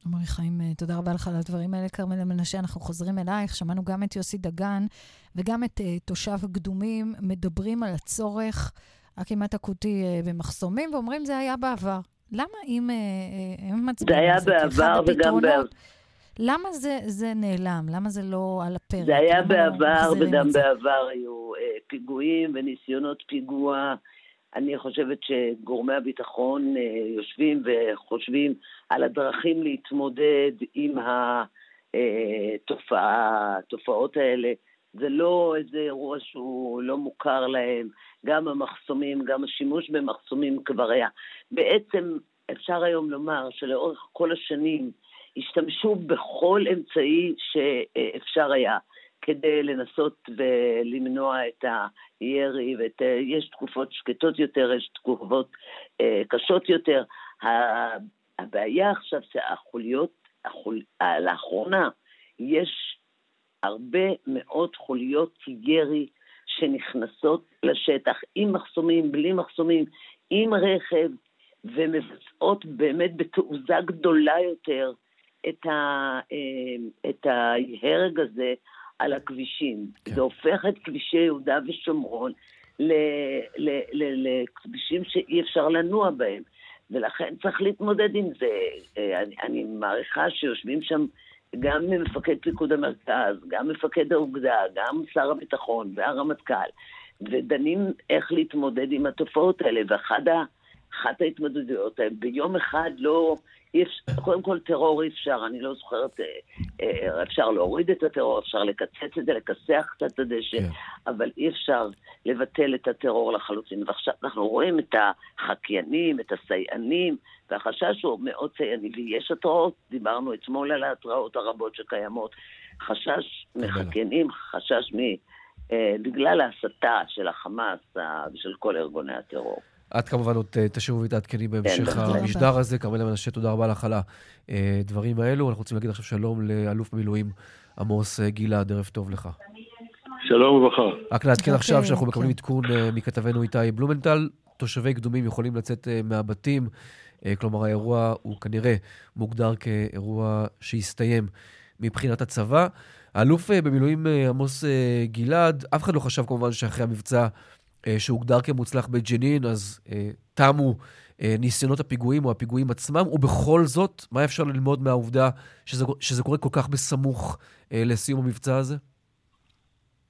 עמרי חיים, תודה רבה לך על הדברים האלה. כרמל מנשה, אנחנו חוזרים אלייך. שמענו גם את יוסי דגן וגם את uh, תושב הקדומים מדברים על הצורך הכמעט אקוטי uh, במחסומים, ואומרים זה היה בעבר. למה אם הם מצביעים זה כאחד הפתרונות, למה זה, זה נעלם? למה זה לא על הפרק? זה היה בעבר, וגם בעבר היו uh, פיגועים וניסיונות פיגוע. אני חושבת שגורמי הביטחון uh, יושבים וחושבים על הדרכים להתמודד עם התופעות האלה. זה לא איזה אירוע שהוא לא מוכר להם, גם המחסומים, גם השימוש במחסומים כבר היה. בעצם אפשר היום לומר שלאורך כל השנים השתמשו בכל אמצעי שאפשר היה. כדי לנסות ולמנוע את הירי, ויש תקופות שקטות יותר, יש תקופות אה, קשות יותר. הבעיה עכשיו שהחוליות, החול... לאחרונה יש הרבה מאוד חוליות ירי שנכנסות לשטח עם מחסומים, בלי מחסומים, עם רכב, ומבצעות באמת בתעוזה גדולה יותר את, ה, אה, את ההרג הזה על הכבישים. כן. זה הופך את כבישי יהודה ושומרון לכבישים שאי אפשר לנוע בהם. ולכן צריך להתמודד עם זה. אה, אני, אני מעריכה שיושבים שם גם מפקד פיקוד המרכז, גם מפקד האוגדה, גם שר הביטחון והרמטכ"ל, ודנים איך להתמודד עם התופעות האלה. ואחת ההתמודדויות, ביום אחד לא... קודם כל טרור אי אפשר, אני לא זוכרת, אה, אה, אפשר להוריד את הטרור, אפשר לקצץ את זה, לכסח קצת את הדשא, כן. אבל אי אפשר לבטל את הטרור לחלוטין. ועכשיו אנחנו רואים את החקיינים, את הסייענים, והחשש הוא מאוד סייעני, ויש התראות, דיברנו אתמול על ההתראות הרבות שקיימות. חשש מחקיינים, חשש מ... אה, בגלל ההסתה של החמאס ושל כל ארגוני הטרור. את כמובן עוד תשובו ותעדכני בהמשך כן, המשדר הזה. כרמלה מנשה, תודה רבה לך על הדברים האלו. אנחנו רוצים להגיד עכשיו שלום לאלוף במילואים עמוס גלעד, ערב טוב לך. שלום וברכה. רק לעדכן עכשיו שאנחנו מקבלים עדכון מכתבנו איתי בלומנטל. תושבי קדומים יכולים לצאת מהבתים, כלומר האירוע הוא כנראה מוגדר כאירוע שהסתיים מבחינת הצבא. האלוף במילואים עמוס גלעד, אף אחד לא חשב כמובן שאחרי המבצע שהוגדר כמוצלח בג'נין, אז אה, תמו אה, ניסיונות הפיגועים או הפיגועים עצמם, ובכל זאת, מה אפשר ללמוד מהעובדה שזה, שזה קורה כל כך בסמוך אה, לסיום המבצע הזה?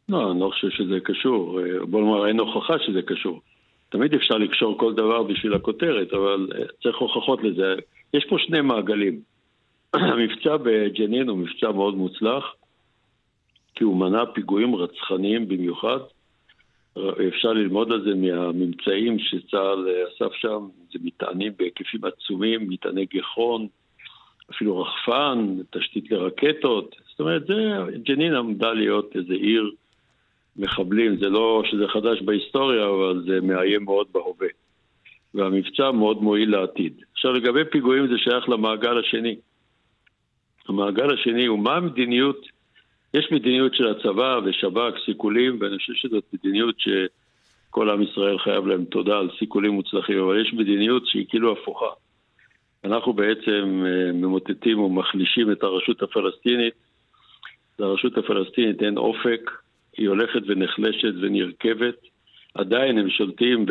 לא, אני לא חושב שזה קשור. בוא נאמר, אין הוכחה שזה קשור. תמיד אפשר לקשור כל דבר בשביל הכותרת, אבל אה, צריך הוכחות לזה. יש פה שני מעגלים. *clears throat* המבצע בג'נין הוא מבצע מאוד מוצלח, כי הוא מנע פיגועים רצחניים במיוחד. אפשר ללמוד על זה מהממצאים שצה"ל אסף שם, זה מטענים בהיקפים עצומים, מטעני גיחון, אפילו רחפן, תשתית לרקטות. זאת אומרת, זה, ג'נין עמדה להיות איזה עיר מחבלים. זה לא שזה חדש בהיסטוריה, אבל זה מאיים מאוד בהווה. והמבצע מאוד מועיל לעתיד. עכשיו, לגבי פיגועים זה שייך למעגל השני. המעגל השני הוא מה המדיניות, יש מדיניות של הצבא ושב"כ, סיכולים, ואני חושב שזאת מדיניות שכל עם ישראל חייב להם תודה על סיכולים מוצלחים, אבל יש מדיניות שהיא כאילו הפוכה. אנחנו בעצם אה, ממוטטים ומחלישים את הרשות הפלסטינית. לרשות הפלסטינית אין אופק, היא הולכת ונחלשת ונרכבת. עדיין הם שולטים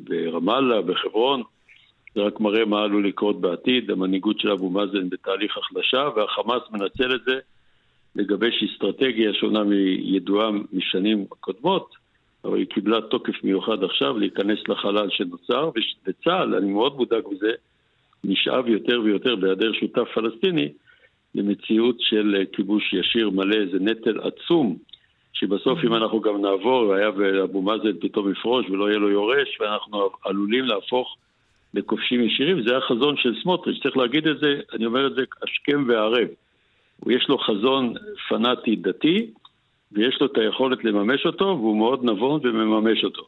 ברמאללה, בחברון, זה רק מראה מה עלול לקרות בעתיד. המנהיגות של אבו מאזן בתהליך החלשה, והחמאס מנצל את זה לגבש אסטרטגיה שונה מידועה משנים קודמות, אבל היא קיבלה תוקף מיוחד עכשיו להיכנס לחלל שנוצר, וצה"ל, אני מאוד מודאג מזה, נשאב יותר ויותר בהיעדר שותף פלסטיני למציאות של כיבוש ישיר מלא, זה נטל עצום, שבסוף אם אנחנו גם נעבור, היה ואבו מאזן פתאום יפרוש ולא יהיה לו יורש, ואנחנו עלולים להפוך לכובשים ישירים, זה החזון של סמוטריץ', צריך להגיד את זה, אני אומר את זה השכם והערב. יש לו חזון פנאטי דתי, ויש לו את היכולת לממש אותו, והוא מאוד נבון ומממש אותו.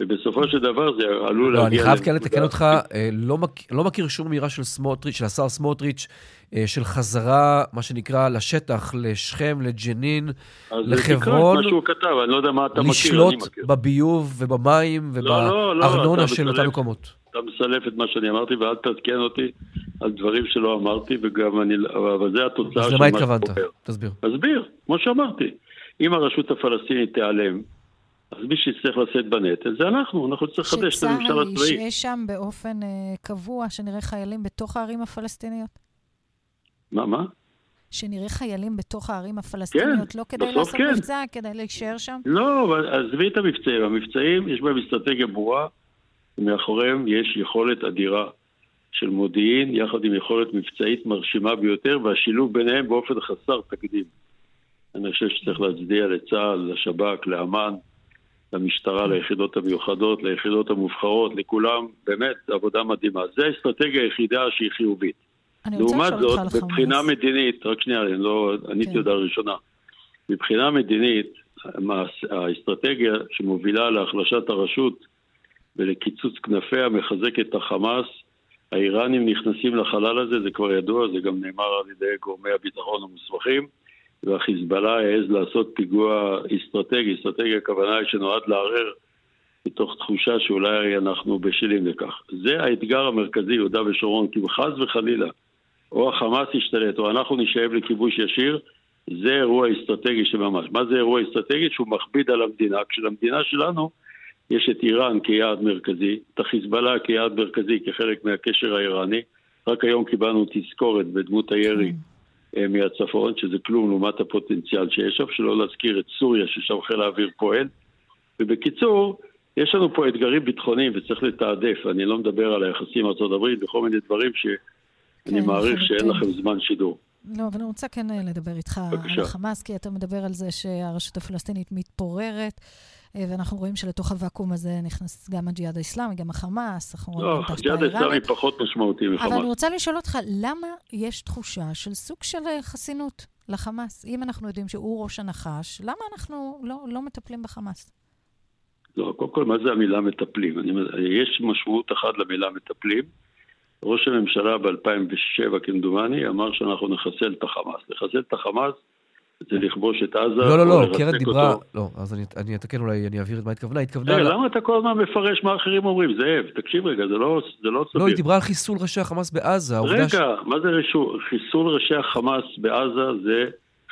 ובסופו של דבר זה עלול לא, להגיע... לא, אני חייב כן לתקן אותך, אה, לא, מק... לא מכיר שום אמירה של סמוטריץ', של השר סמוטריץ', אה, של חזרה, מה שנקרא, לשטח, לשכם, לג'נין, לחברון. אז מה שהוא כתב, אני לא יודע מה אתה מכיר, לשלוט בביוב ובמים ובארנונה לא, לא, לא, של אותם מקומות. אתה מסלף את מה שאני אמרתי, ואל תעדכן אותי על דברים שלא אמרתי, וגם אני... אבל זה התוצאה של מה שקורה. אז למה התכוונת? תסביר. תסביר, כמו שאמרתי. אם הרשות הפלסטינית תיעלם, אז מי שיצטרך לשאת בנטל זה אנחנו, אנחנו נצטרך לחדש את הממשל הצבאי. שצה"ל ישהה שם באופן uh, קבוע, שנראה חיילים בתוך הערים הפלסטיניות? מה, מה? שנראה חיילים בתוך הערים הפלסטיניות, כן, לא כדי לעשות כן. מבצע, כדי להישאר שם? לא, אבל עזבי את המבצעים. המבצעים, יש בהם אסטרטגיה ברורה, ומאחוריהם יש יכולת אדירה של מודיעין, יחד עם יכולת מבצעית מרשימה ביותר, והשילוב ביניהם באופן חסר תקדים. אני חושב שצריך להצדיע לצה"ל, לשב"כ, לאמ"ן, למשטרה, ליחידות המיוחדות, ליחידות המובחרות, לכולם, באמת, עבודה מדהימה. זו האסטרטגיה היחידה שהיא חיובית. לעומת זאת, מבחינה מדינית, רק שנייה, אני לא עניתי כן. עוד הראשונה. מבחינה מדינית, האסטרטגיה שמובילה להחלשת הרשות ולקיצוץ כנפיה מחזק את החמאס. האיראנים נכנסים לחלל הזה, זה כבר ידוע, זה גם נאמר על ידי גורמי הביטחון המוסמכים, והחיזבאללה העז לעשות פיגוע אסטרטגי, אסטרטגי הכוונה היא שנועד לערער מתוך תחושה שאולי אנחנו בשלים לכך. זה האתגר המרכזי, יהודה ושומרון, כי חס וחלילה, או החמאס ישתלט או אנחנו נשאב לכיבוש ישיר, זה אירוע אסטרטגי של ממש. מה זה אירוע אסטרטגי? שהוא מכביד על המדינה, כשלמדינה שלנו יש את איראן כיעד מרכזי, את החיזבאללה כיעד מרכזי כחלק מהקשר האיראני. רק היום קיבלנו תזכורת בדמות הירי כן. אה, מהצפון, שזה כלום לעומת הפוטנציאל שיש שם, שלא להזכיר את סוריה ששם חיל האוויר פועל. ובקיצור, יש לנו פה אתגרים ביטחוניים וצריך לתעדף, אני לא מדבר על היחסים עם ארה"ב וכל מיני דברים שאני כן, מעריך שאין לכם זמן שידור. לא, אבל אני רוצה כן אה, לדבר איתך בבקשה. על החמאס, כי אתה מדבר על זה שהרשות הפלסטינית מתפוררת. אה, ואנחנו רואים שלתוך הוואקום הזה נכנס גם הג'יהאד האסלאמי, גם החמאס, אנחנו רואים לא, את ההשפעה האיראנית. לא, הג'יהאד האסלאמי פחות משמעותי מחמאס. אבל אני רוצה לשאול אותך, למה יש תחושה של סוג של אה, חסינות לחמאס? אם אנחנו יודעים שהוא ראש הנחש, למה אנחנו לא, לא מטפלים בחמאס? לא, קודם כל, מה זה המילה מטפלים? אני, יש משמעות אחת למילה מטפלים. ראש הממשלה ב-2007, כמדומני, אמר שאנחנו נחסל את החמאס. לחסל את החמאס זה לכבוש את עזה. לא, לא, לא, קרן דיברה, לא, אז אני, אני אתקן אולי, אני אבהיר את מה התכוונה. התכוונה... Hey, למה אתה כל הזמן מפרש מה אחרים אומרים? זאב, תקשיב רגע, זה לא, זה לא סביר. לא, היא דיברה על חיסול ראשי החמאס בעזה. רגע, ש... מה זה רישו? חיסול ראשי החמאס בעזה זה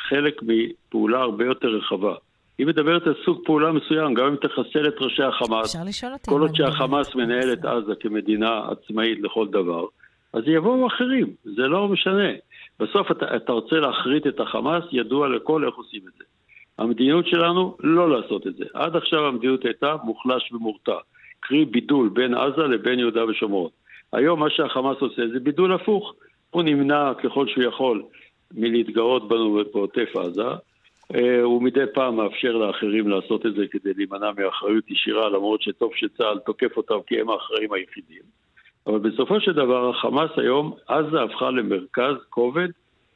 חלק מפעולה הרבה יותר רחבה. היא מדברת על סוג פעולה מסוים, גם אם תחסל את ראשי החמאס. כל עוד שהחמאס מנהל את עזה כמדינה עצמאית לכל דבר, אז יבואו אחרים, זה לא משנה. בסוף אתה, אתה רוצה להחריט את החמאס, ידוע לכל איך עושים את זה. המדיניות שלנו לא לעשות את זה. עד עכשיו המדיניות הייתה מוחלש ומורתע. קרי בידול בין עזה לבין יהודה ושומרון. היום מה שהחמאס עושה זה בידול הפוך. הוא נמנע ככל שהוא יכול מלהתגאות בנו בעוטף עזה. אה, הוא מדי פעם מאפשר לאחרים לעשות את זה כדי להימנע מאחריות ישירה, למרות שטוב שצה"ל תוקף אותם כי הם האחראים היחידים. אבל בסופו של דבר החמאס היום, עזה הפכה למרכז כובד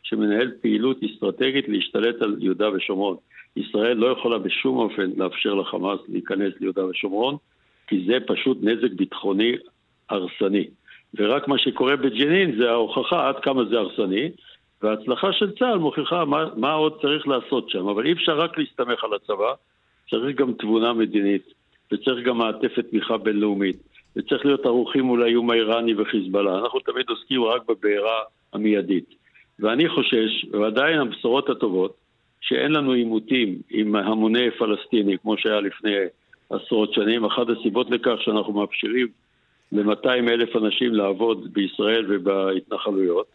שמנהל פעילות אסטרטגית להשתלט על יהודה ושומרון. ישראל לא יכולה בשום אופן לאפשר לחמאס להיכנס ליהודה ושומרון, כי זה פשוט נזק ביטחוני הרסני. ורק מה שקורה בג'נין זה ההוכחה עד כמה זה הרסני, וההצלחה של צה"ל מוכיחה מה, מה עוד צריך לעשות שם. אבל אי אפשר רק להסתמך על הצבא, צריך גם תבונה מדינית, וצריך גם מעטפת תמיכה בינלאומית, וצריך להיות ערוכים מול האיום האיראני וחיזבאללה. אנחנו תמיד עוסקים רק בבעירה המיידית. ואני חושש, ועדיין הבשורות הטובות, שאין לנו עימותים עם המוני פלסטיני, כמו שהיה לפני עשרות שנים. אחת הסיבות לכך שאנחנו מאפשרים ל-200 אלף אנשים לעבוד בישראל ובהתנחלויות,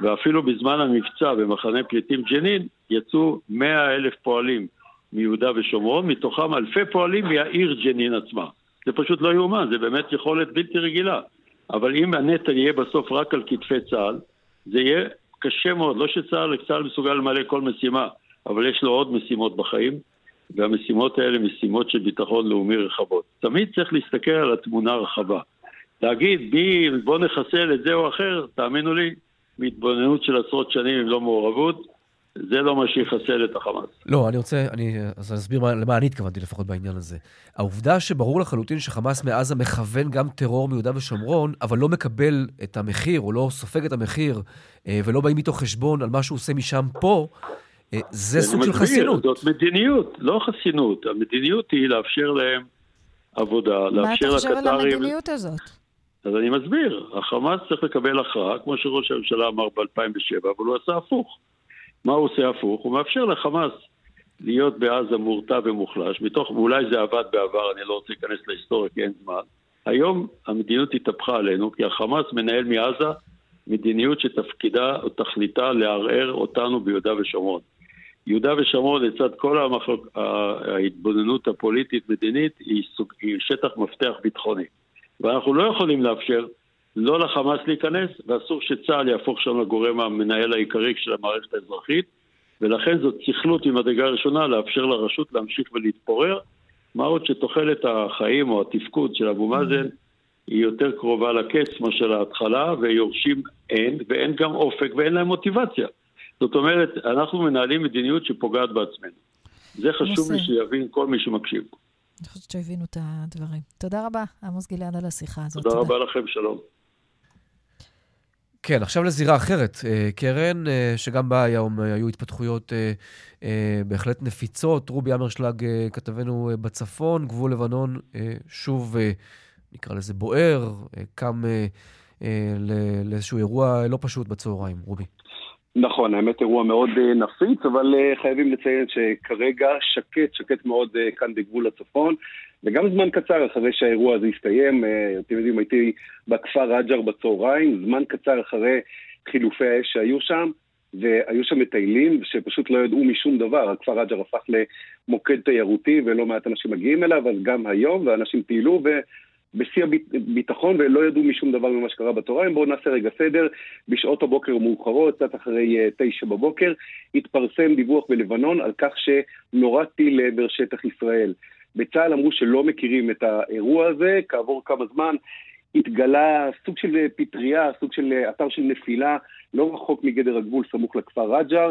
ואפילו בזמן המבצע במחנה פליטים ג'נין יצאו 100 אלף פועלים מיהודה ושומרון, מתוכם אלפי פועלים מהעיר ג'נין עצמה. זה פשוט לא יאומן, זה באמת יכולת בלתי רגילה. אבל אם הנטל יהיה בסוף רק על כתפי צה"ל, זה יהיה קשה מאוד. לא שצה"ל צה"ל מסוגל למלא כל משימה, אבל יש לו עוד משימות בחיים, והמשימות האלה משימות של ביטחון לאומי רחבות. תמיד צריך להסתכל על התמונה הרחבה. להגיד, מי, בוא נחסל את זה או אחר, תאמינו לי, מהתבוננות של עשרות שנים עם לא מעורבות, זה לא מה שיחסל את החמאס. לא, אני רוצה, אני, אז אני אסביר מה, למה אני התכוונתי לפחות בעניין הזה. העובדה שברור לחלוטין שחמאס מעזה מכוון גם טרור מיהודה ושומרון, אבל לא מקבל את המחיר, או לא סופג את המחיר, אה, ולא באים איתו חשבון על מה שהוא עושה משם פה, אה, זה סוג של חסינות. זאת מדיניות, לא חסינות. המדיניות היא לאפשר להם עבודה, לאפשר לקטרים... מה אתה חושב על המדיניות הזאת? אז אני מסביר, החמאס צריך לקבל הכרעה, כמו שראש הממשלה אמר ב-2007, אבל הוא עשה הפוך. מה הוא עושה הפוך? הוא מאפשר לחמאס להיות בעזה מורתע ומוחלש, מתוך, ואולי זה עבד בעבר, אני לא רוצה להיכנס להיסטוריה כי אין זמן. היום המדיניות התהפכה עלינו, כי החמאס מנהל מעזה מדיניות שתפקידה או תכליתה לערער אותנו ביהודה ושומרון. יהודה ושומרון לצד כל המחלוק, ההתבוננות הפוליטית-מדינית היא, היא שטח מפתח ביטחוני. ואנחנו לא יכולים לאפשר לא לחמאס להיכנס, ואסור שצה"ל יהפוך שם לגורם המנהל העיקרי של המערכת האזרחית, ולכן זאת צכלות ממדרגה ראשונה לאפשר לרשות להמשיך ולהתפורר, מה עוד שתוחלת החיים או התפקוד של אבו מאזן היא יותר קרובה לקץ מאשר להתחלה, ויורשים אין, ואין גם אופק ואין להם מוטיבציה. זאת אומרת, אנחנו מנהלים מדיניות שפוגעת בעצמנו. זה חשוב לי שיבין כל מי שמקשיב. אני חושבת שהבינו את הדברים. תודה רבה, עמוס גלעד, על השיחה הזאת. תודה, תודה. רבה לכם, שלום. כן, עכשיו לזירה אחרת. אה, קרן, אה, שגם בה היום אה, היו התפתחויות בהחלט נפיצות. רובי אמרשלג, כתבנו בצפון, גבול לבנון, שוב, נקרא לזה בוער, קם לאיזשהו אירוע לא פשוט בצהריים. רובי. נכון, האמת אירוע מאוד נפיץ, אבל חייבים לציין שכרגע שקט, שקט מאוד כאן בגבול הצפון. וגם זמן קצר אחרי שהאירוע הזה הסתיים, אה, אתם יודעים, הייתי בכפר רג'ר בצהריים, זמן קצר אחרי חילופי האש שהיו שם, והיו שם מטיילים שפשוט לא ידעו משום דבר. הכפר רג'ר הפך למוקד תיירותי ולא מעט אנשים מגיעים אליו, אז גם היום, ואנשים טיילו בשיא הביטחון ולא ידעו משום דבר ממה שקרה בצהריים. בואו נעשה רגע סדר. בשעות הבוקר המאוחרות, קצת אחרי אה, תשע בבוקר, התפרסם דיווח בלבנון על כך שנורה טיל לעבר שטח ישראל. בצה"ל אמרו שלא מכירים את האירוע הזה, כעבור כמה זמן התגלה סוג של פטריה, סוג של אתר של נפילה, לא רחוק מגדר הגבול, סמוך לכפר רג'ר.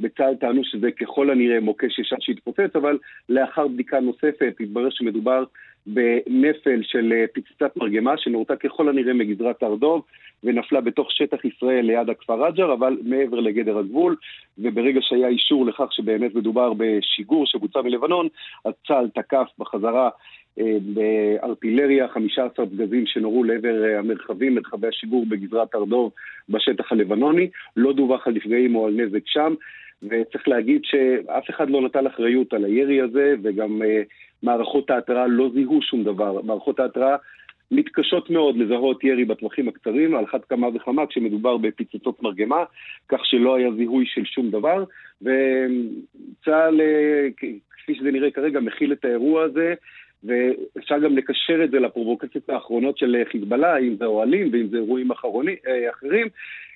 בצה"ל טענו שזה ככל הנראה מוקש ישן שהתפוצץ, אבל לאחר בדיקה נוספת התברר שמדובר בנפל של פצצת מרגמה שנורתה ככל הנראה מגזרת הר דוב ונפלה בתוך שטח ישראל ליד הכפר רג'ר, אבל מעבר לגדר הגבול, וברגע שהיה אישור לכך שבאמת מדובר בשיגור שבוצע מלבנון, אז צה"ל תקף בחזרה אה, בארטילריה 15 פגזים שנורו לעבר אה, המרחבים, מרחבי השיגור בגזרת הר דוב בשטח הלבנוני, לא דווח על נפגעים או על נזק שם. וצריך להגיד שאף אחד לא נטל אחריות על הירי הזה, וגם uh, מערכות ההתראה לא זיהו שום דבר. מערכות ההתראה מתקשות מאוד לזהות ירי בטווחים הקצרים, על אחת כמה וכמה כשמדובר בפיצוצות מרגמה, כך שלא היה זיהוי של שום דבר, וצה"ל, uh, כפי שזה נראה כרגע, מכיל את האירוע הזה ואפשר גם לקשר את זה לפרובוקציות האחרונות של חיזבאללה, אם זה אוהלים ואם זה אירועים אחרוני, אה, אחרים.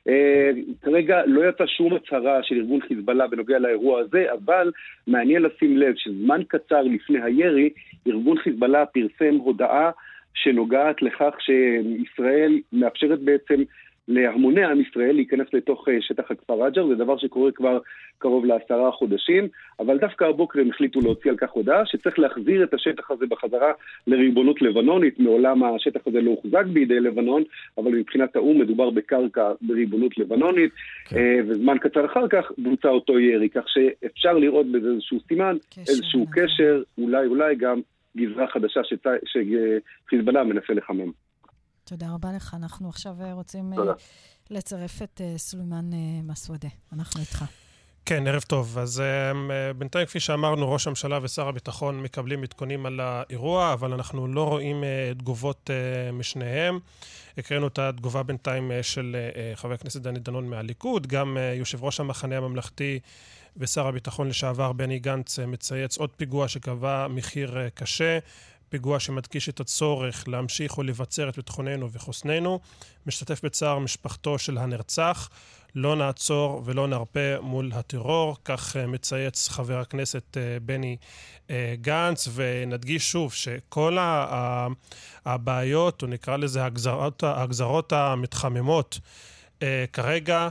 אה, כרגע לא יצאה שום הצהרה של ארגון חיזבאללה בנוגע לאירוע הזה, אבל מעניין לשים לב שזמן קצר לפני הירי, ארגון חיזבאללה פרסם הודעה שנוגעת לכך שישראל מאפשרת בעצם להמוני עם ישראל להיכנס לתוך אה, שטח הכפר רג'ר, זה דבר שקורה כבר קרוב לעשרה חודשים, אבל דווקא הבוקר הם החליטו להוציא על כך הודעה שצריך להחזיר את השטח הזה בחזרה לריבונות לבנונית, מעולם השטח הזה לא הוחזק בידי לבנון, אבל מבחינת האו"ם מדובר בקרקע בריבונות לבנונית, כן. אה, וזמן קצר אחר כך בוצע אותו ירי, כך שאפשר לראות בזה איזשהו סימן, קשר איזשהו קשר, אולי אולי גם גזרה חדשה שחיזבאללה מנסה לחמם. תודה רבה לך. אנחנו עכשיו אה, רוצים תודה. לצרף את סולימאן מסוודה. אנחנו איתך. כן, ערב טוב. אז בינתיים, כפי שאמרנו, ראש הממשלה ושר הביטחון מקבלים עדכונים על האירוע, אבל אנחנו לא רואים uh, תגובות uh, משניהם. הקראנו את התגובה בינתיים uh, של uh, חבר הכנסת דני דנון מהליכוד, גם uh, יושב ראש המחנה הממלכתי ושר הביטחון לשעבר בני גנץ uh, מצייץ עוד פיגוע שקבע מחיר uh, קשה. פיגוע שמדגיש את הצורך להמשיך ולבצר את ביטחוננו וחוסננו. משתתף בצער משפחתו של הנרצח. לא נעצור ולא נרפה מול הטרור, כך אה, מצייץ חבר הכנסת אה, בני אה, גנץ, ונדגיש שוב שכל הבעיות, או נקרא לזה הגזרות, הגזרות המתחממות, כרגע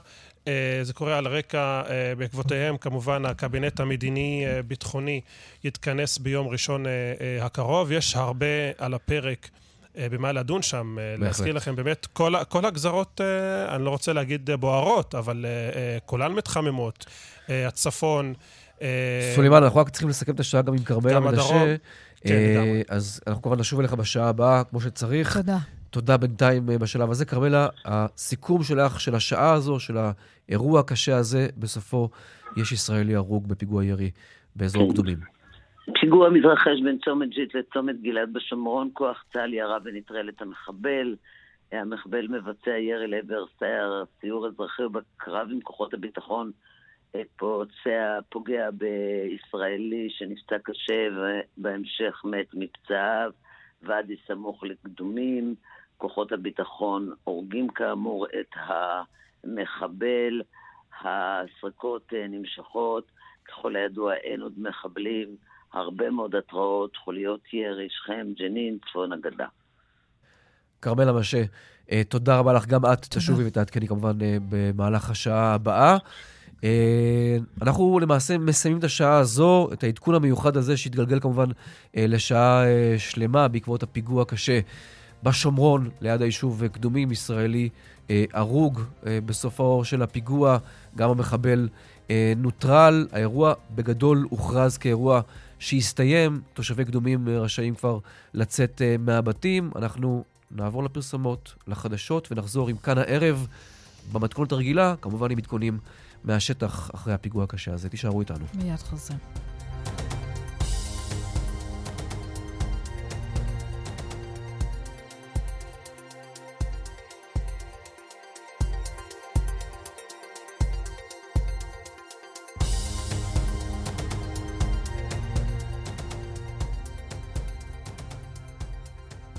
זה קורה על רקע, בעקבותיהם כמובן הקבינט המדיני-ביטחוני יתכנס ביום ראשון הקרוב. יש הרבה על הפרק. אה, במה לדון שם. אה, בהחלט. להזכיר לכם, באמת, כל, כל הגזרות, אה, אני לא רוצה להגיד בוערות, אבל כולן מתחממות. הצפון. סולימאן, אנחנו רק צריכים לסכם את השעה גם עם כרמלה מנשה. כן, אז אנחנו כמובן נשוב אליך בשעה הבאה, כמו שצריך. תודה. תודה בינתיים בשלב הזה. כרמלה, הסיכום שלך, של השעה הזו, של האירוע הקשה הזה, בסופו יש ישראלי הרוג בפיגוע ירי באזור קדומים. פיגוע מתרחש בין צומת ג'יט לצומת גלעד בשומרון, כוח צה"ל ירה ונטרל את המחבל. המחבל מבצע ירי לעבר סיור אזרחי ובקרב עם כוחות הביטחון פוצע, פוגע בישראלי שנפצע קשה ובהמשך מת מפצעיו. ואדי סמוך לקדומים. כוחות הביטחון הורגים כאמור את המחבל. הסריקות נמשכות. ככל הידוע אין עוד מחבלים. הרבה מאוד התראות, חוליות ירי, שכם, ג'נין, צפון הגדה. כרמלה משה, אה, תודה רבה לך. גם את תשובי ותעדכני כמובן אה, במהלך השעה הבאה. אה, אנחנו למעשה מסיימים את השעה הזו, את העדכון המיוחד הזה שהתגלגל כמובן לשעה שלמה בעקבות הפיגוע הקשה בשומרון, ליד היישוב קדומים, ישראלי הרוג בסופו של הפיגוע. גם המחבל נוטרל. האירוע בגדול הוכרז כאירוע שהסתיים, תושבי קדומים אה, רשאים כבר לצאת אה, מהבתים. אנחנו נעבור לפרסומות, לחדשות, ונחזור עם כאן הערב במתכונת הרגילה, כמובן עם עדכונים מהשטח אחרי הפיגוע הקשה הזה. תישארו איתנו. מיד חוזר.